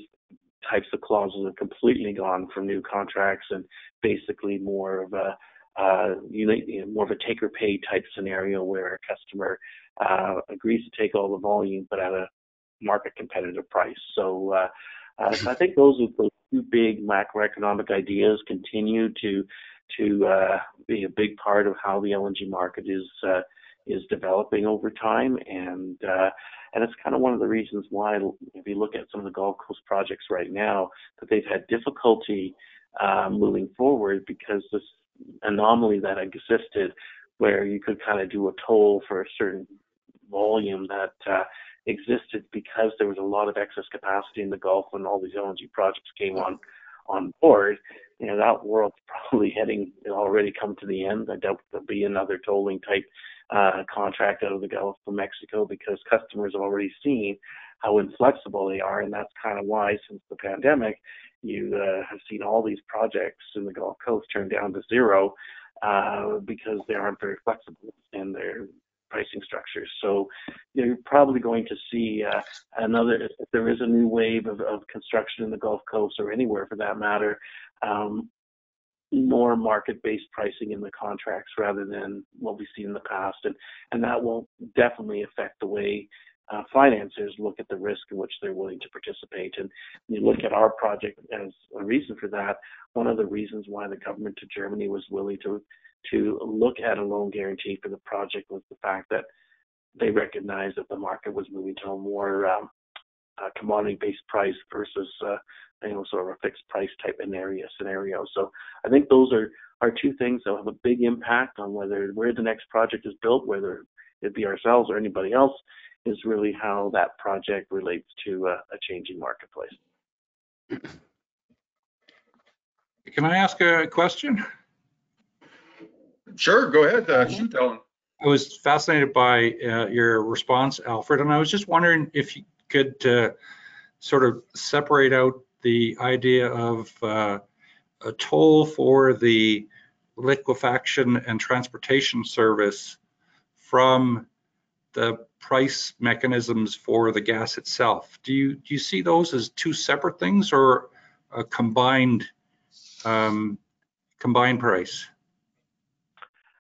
types of clauses have completely gone from new contracts and basically more of a uh, you know, more of a take or pay type scenario where a customer uh, agrees to take all the volume but at a market competitive price. So, uh, uh, so I think those are the two big macroeconomic ideas continue to to uh, be a big part of how the LNG market is uh, is developing over time, and uh, and it's kind of one of the reasons why, if you look at some of the Gulf Coast projects right now, that they've had difficulty uh, moving forward because this anomaly that existed, where you could kind of do a toll for a certain volume that uh, existed because there was a lot of excess capacity in the Gulf when all these LNG projects came on on board. You know that world's probably heading already come to the end. I doubt there'll be another tolling type uh, contract out of the Gulf of Mexico because customers have already seen how inflexible they are, and that's kind of why since the pandemic you uh, have seen all these projects in the Gulf Coast turn down to zero uh, because they aren't very flexible in their pricing structures. So you're probably going to see uh, another, if there is a new wave of, of construction in the Gulf Coast or anywhere for that matter, um, more market-based pricing in the contracts rather than what we've seen in the past. And, and that will definitely affect the way uh, financiers look at the risk in which they're willing to participate. And you look at our project as a reason for that. One of the reasons why the government of Germany was willing to to look at a loan guarantee for the project was the fact that they recognized that the market was moving to a more um, uh, commodity-based price versus uh, you know sort of a fixed price type scenario. Scenario. So I think those are are two things that have a big impact on whether where the next project is built, whether it be ourselves or anybody else, is really how that project relates to a, a changing marketplace. Can I ask a question? Sure, go ahead. Uh, shoot, Ellen. I was fascinated by uh, your response, Alfred, and I was just wondering if you could uh, sort of separate out the idea of uh, a toll for the liquefaction and transportation service from the price mechanisms for the gas itself. Do you do you see those as two separate things or a combined um, combined price?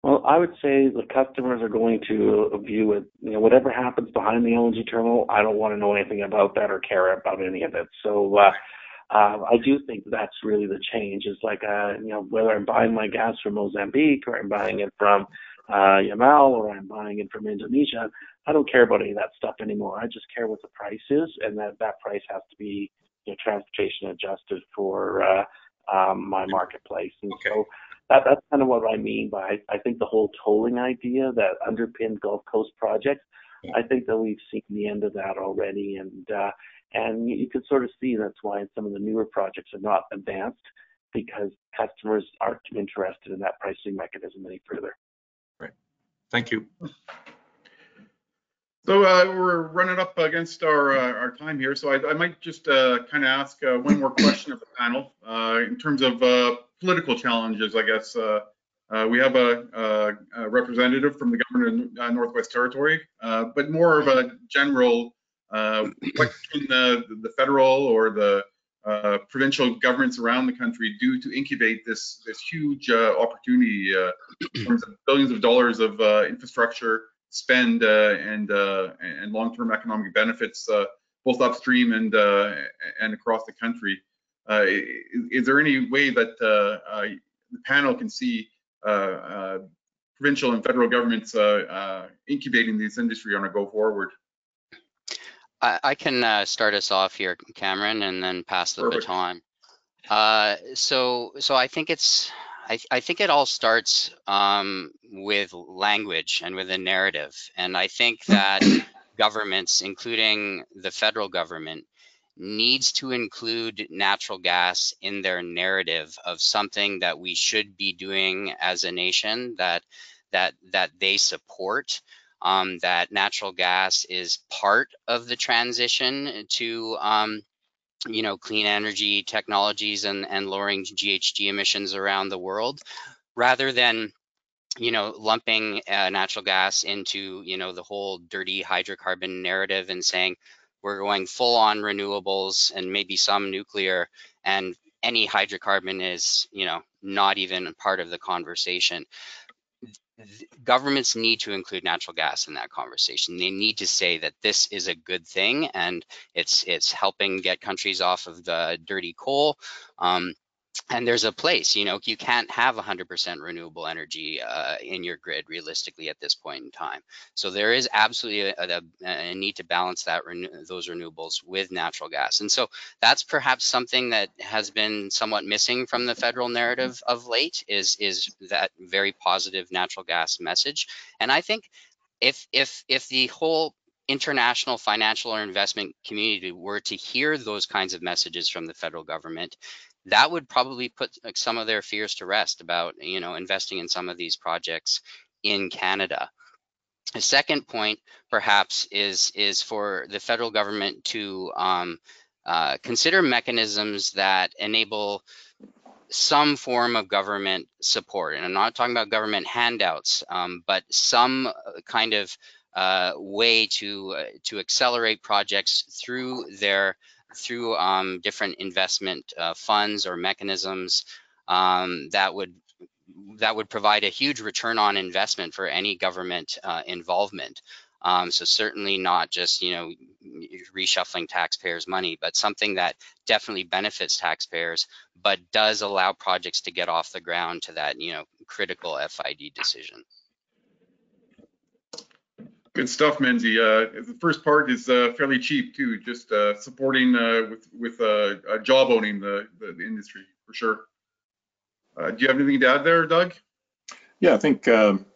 Well, I would say the customers are going to view it, you know, whatever happens behind the LNG terminal, I don't want to know anything about that or care about any of it. So uh, uh, I do think that's really the change. Is like, uh, you know, whether I'm buying my gas from Mozambique or I'm buying it from uh, Yamal or I'm buying it from Indonesia, I don't care about any of that stuff anymore. I just care what the price is, and that that price has to be you know, transportation adjusted for uh, um, my marketplace. And okay. so that, that's kind of what I mean by I think the whole tolling idea that underpinned Gulf Coast projects. I think that we've seen the end of that already, and uh, and you can sort of see that's why some of the newer projects are not advanced because customers aren't interested in that pricing mechanism any further. Thank you. So uh, we're running up against our uh, our time here, so I, I might just uh, kind of ask uh, one more question of the panel uh, in terms of uh, political challenges. I guess we have a, a, representative from the government of Northwest Territory, but more of a general what can the, the federal or the Uh, provincial governments around the country do to incubate this this huge uh, opportunity uh, in terms of billions of dollars of infrastructure spend uh, and uh, and long-term economic benefits uh, both upstream and and across the country. Is, is, there any way that the panel can see provincial and federal governments incubating this industry on a go forward? I, I can uh, start us off here, Cameron, and then pass the Perfect. baton. Uh, so, so I think it's I, I think it all starts um, with language and with a narrative. And I think that governments, including the federal government, needs to include natural gas in their narrative of something that we should be doing as a nation that that that they support um, that natural gas is part of the transition to um, you know, clean energy technologies and, and lowering GHG emissions around the world, rather than you know, lumping uh, natural gas into, you know, the whole dirty hydrocarbon narrative and saying we're going full on renewables and maybe some nuclear and any hydrocarbon is, you know, not even part of the conversation. Governments need to include natural gas in that conversation. They need to say that this is a good thing and it's it's helping get countries off of the dirty coal. Um, and there's a place you know you can't have 100% renewable energy uh, in your grid realistically at this point in time. So there is absolutely a, a, a need to balance that those renewables with natural gas. And so that's perhaps something that has been somewhat missing from the federal narrative of late is is that very positive natural gas message. And i think if if if the whole international financial or investment community were to hear those kinds of messages from the federal government that would probably put some of their fears to rest about you know investing in some of these projects in Canada. A second point, perhaps, is is for the federal government to um, uh, consider mechanisms that enable some form of government support. And I'm not talking about government handouts, um, but some uh, kind of uh, way to uh, to accelerate projects through their through um, different investment uh, funds or mechanisms um, that would that would provide a huge return on investment for any government uh, involvement. Um, so certainly not just you know reshuffling taxpayers' money, but something that definitely benefits taxpayers, but does allow projects to get off the ground to that you know critical FID decision. Good stuff, Menzie. Uh, the first part is uh, fairly cheap too, just uh, supporting uh, with with uh, job owning the, the, the industry for sure. Uh, do you have anything to add there, Doug? Yeah, I think um,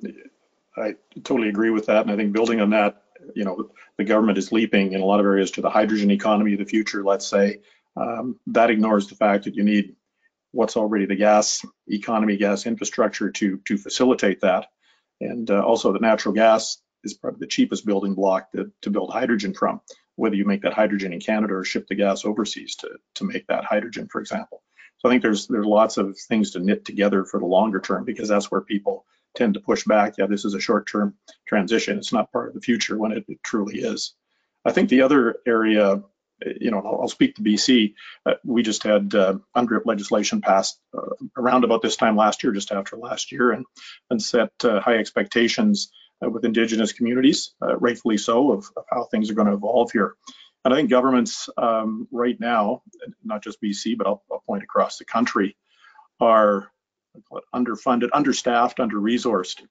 I totally agree with that, and I think building on that, you know, the government is leaping in a lot of areas to the hydrogen economy of the future. Let's say um, that ignores the fact that you need what's already the gas economy, gas infrastructure to to facilitate that, and also the natural gas is probably the cheapest building block to, to build hydrogen from, whether you make that hydrogen in Canada or ship the gas overseas to, to make that hydrogen, for example. So I think there's there's lots of things to knit together for the longer term because that's where people tend to push back. Yeah, this is a short-term transition. It's not part of the future when it, it truly is. I think the other area, you know, I'll, I'll speak to BC. Uh, we just had uh, UNDRIP legislation passed uh, around about this time last year, just after last year, and and set uh, high expectations with Indigenous communities, uh, rightfully so, of, of, how things are going to evolve here. And I think governments um, right now, not just BC, but I'll, I'll point across the country, are underfunded, understaffed, under-resourced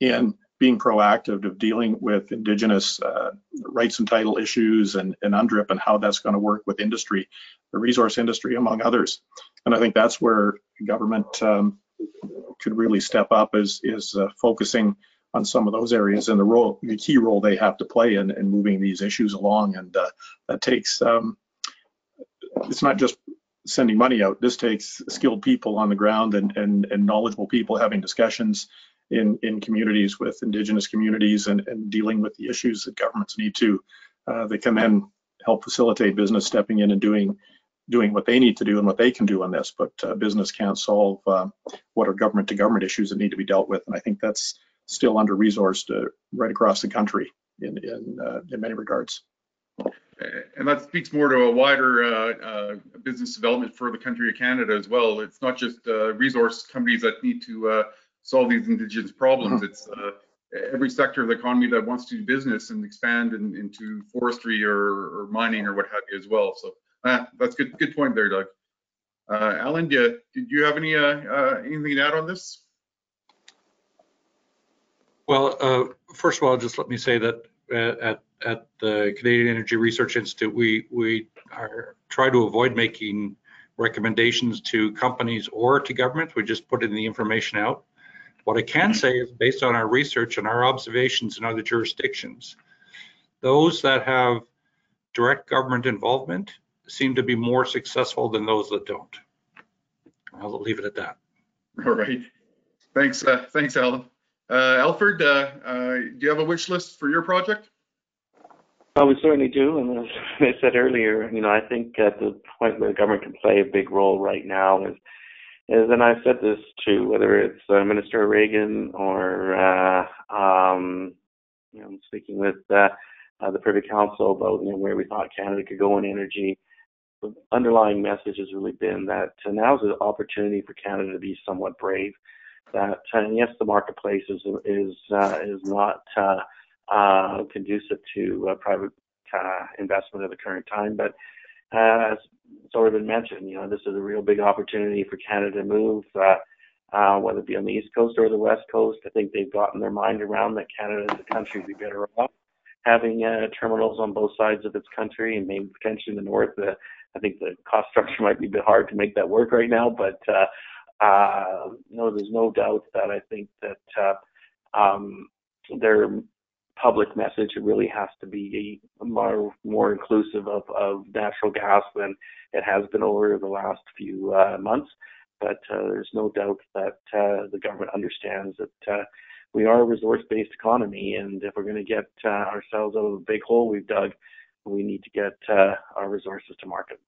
in being proactive of dealing with Indigenous uh, rights and title issues and, and UNDRIP and how that's going to work with industry, the resource industry, among others. And I think that's where government um, could really step up is, is uh, focusing on some of those areas and the role, the key role they have to play in, in moving these issues along. And uh, that takes, um, it's not just sending money out. This takes skilled people on the ground and, and, and knowledgeable people having discussions in, in communities with indigenous communities and, and dealing with the issues that governments need to. Uh, they can then help facilitate business stepping in and doing doing what they need to do and what they can do on this, but uh, business can't solve uh, what are government to government issues that need to be dealt with. And I think that's still under resourced uh, right across the country in in, uh, in many regards. And that speaks more to a wider uh, uh, business development for the country of Canada as well. It's not just uh, resource companies that need to uh, solve these indigenous problems. Mm-hmm. It's every sector of the economy that wants to do business and expand in, into forestry or, or, mining or what have you as well. So that's good. Good point there, Doug. Alan, do you, did you have any anything to add on this? Well, uh, first of all, just let me say that uh, at at the Canadian Energy Research Institute, we we are try to avoid making recommendations to companies or to governments. We just put in the information out. What I can say is, based on our research and our observations in other jurisdictions, those that have direct government involvement seem to be more successful than those that don't. I'll leave it at that. All right. Thanks. Uh, thanks, Alan. Uh, Alfred, uh, uh, do you have a wish list for your project? Well, we certainly do, and as I said earlier, you know, I think at the point where the government can play a big role right now is, is and I've said this to whether it's uh, Minister Reagan or, uh, um, you know, speaking with uh, uh, the Privy Council about you know where we thought Canada could go in energy. The underlying message has really been that uh, now's an opportunity for Canada to be somewhat brave. That uh, yes, the marketplace is is uh, is not. Uh, uh, conducive to uh, private uh, investment at the current time. But uh, as it's already been mentioned, you know, this is a real big opportunity for Canada to move, whether it be on the East Coast or the West Coast. I think they've gotten their mind around that Canada as a country would be better off having terminals on both sides of its country and maybe potentially in the north. I think the cost structure might be a bit hard to make that work right now, but uh, no, there's no doubt that I think that uh, um, their public message really has to be more more inclusive of, of natural gas than it has been over the last few uh, months. But uh, there's no doubt that uh, the government understands that uh, we are a resource-based economy, and if we're going to get uh, ourselves out of the big hole we've dug, we need to get uh, our resources to market.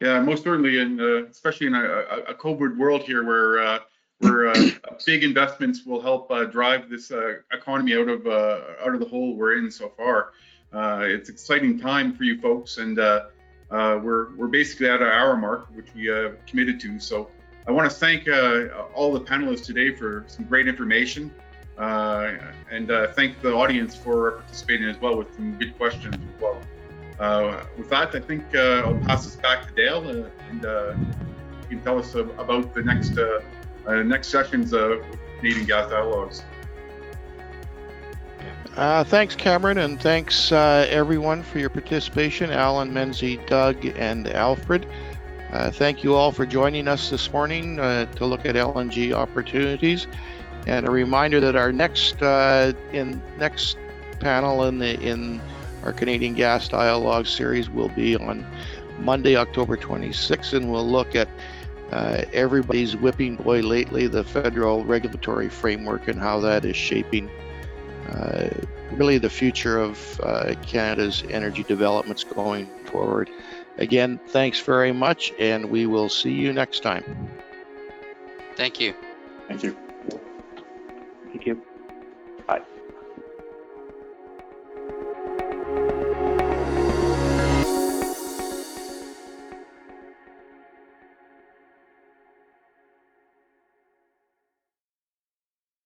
Yeah, most certainly, and uh, especially in a, a, a COVID world here, where uh, where uh, big investments will help uh, drive this uh, economy out of uh, out of the hole we're in so far. Uh, it's exciting time for you folks, and uh, uh, we're we're basically at our hour mark, which we uh, committed to. So I want to thank uh, all the panelists today for some great information, uh, and uh, thank the audience for participating as well with some good questions as well. Uh, with that, I think uh, I'll pass this back to Dale, uh, and uh, you can tell us uh, about the next next sessions of Canadian Gas Dialogues. Thanks, Cameron, and thanks everyone for your participation. Alan, Menzie, Doug, and Alfred. Thank you all for joining us this morning to look at LNG opportunities. And a reminder that our next in next panel in the in our Canadian Gas Dialogue series will be on Monday, October 26th, and we'll look at uh, everybody's whipping boy lately, the federal regulatory framework and how that is shaping uh, really the future of uh, Canada's energy developments going forward. Again, thanks very much, and we will see you next time. Thank you. Thank you. Thank you.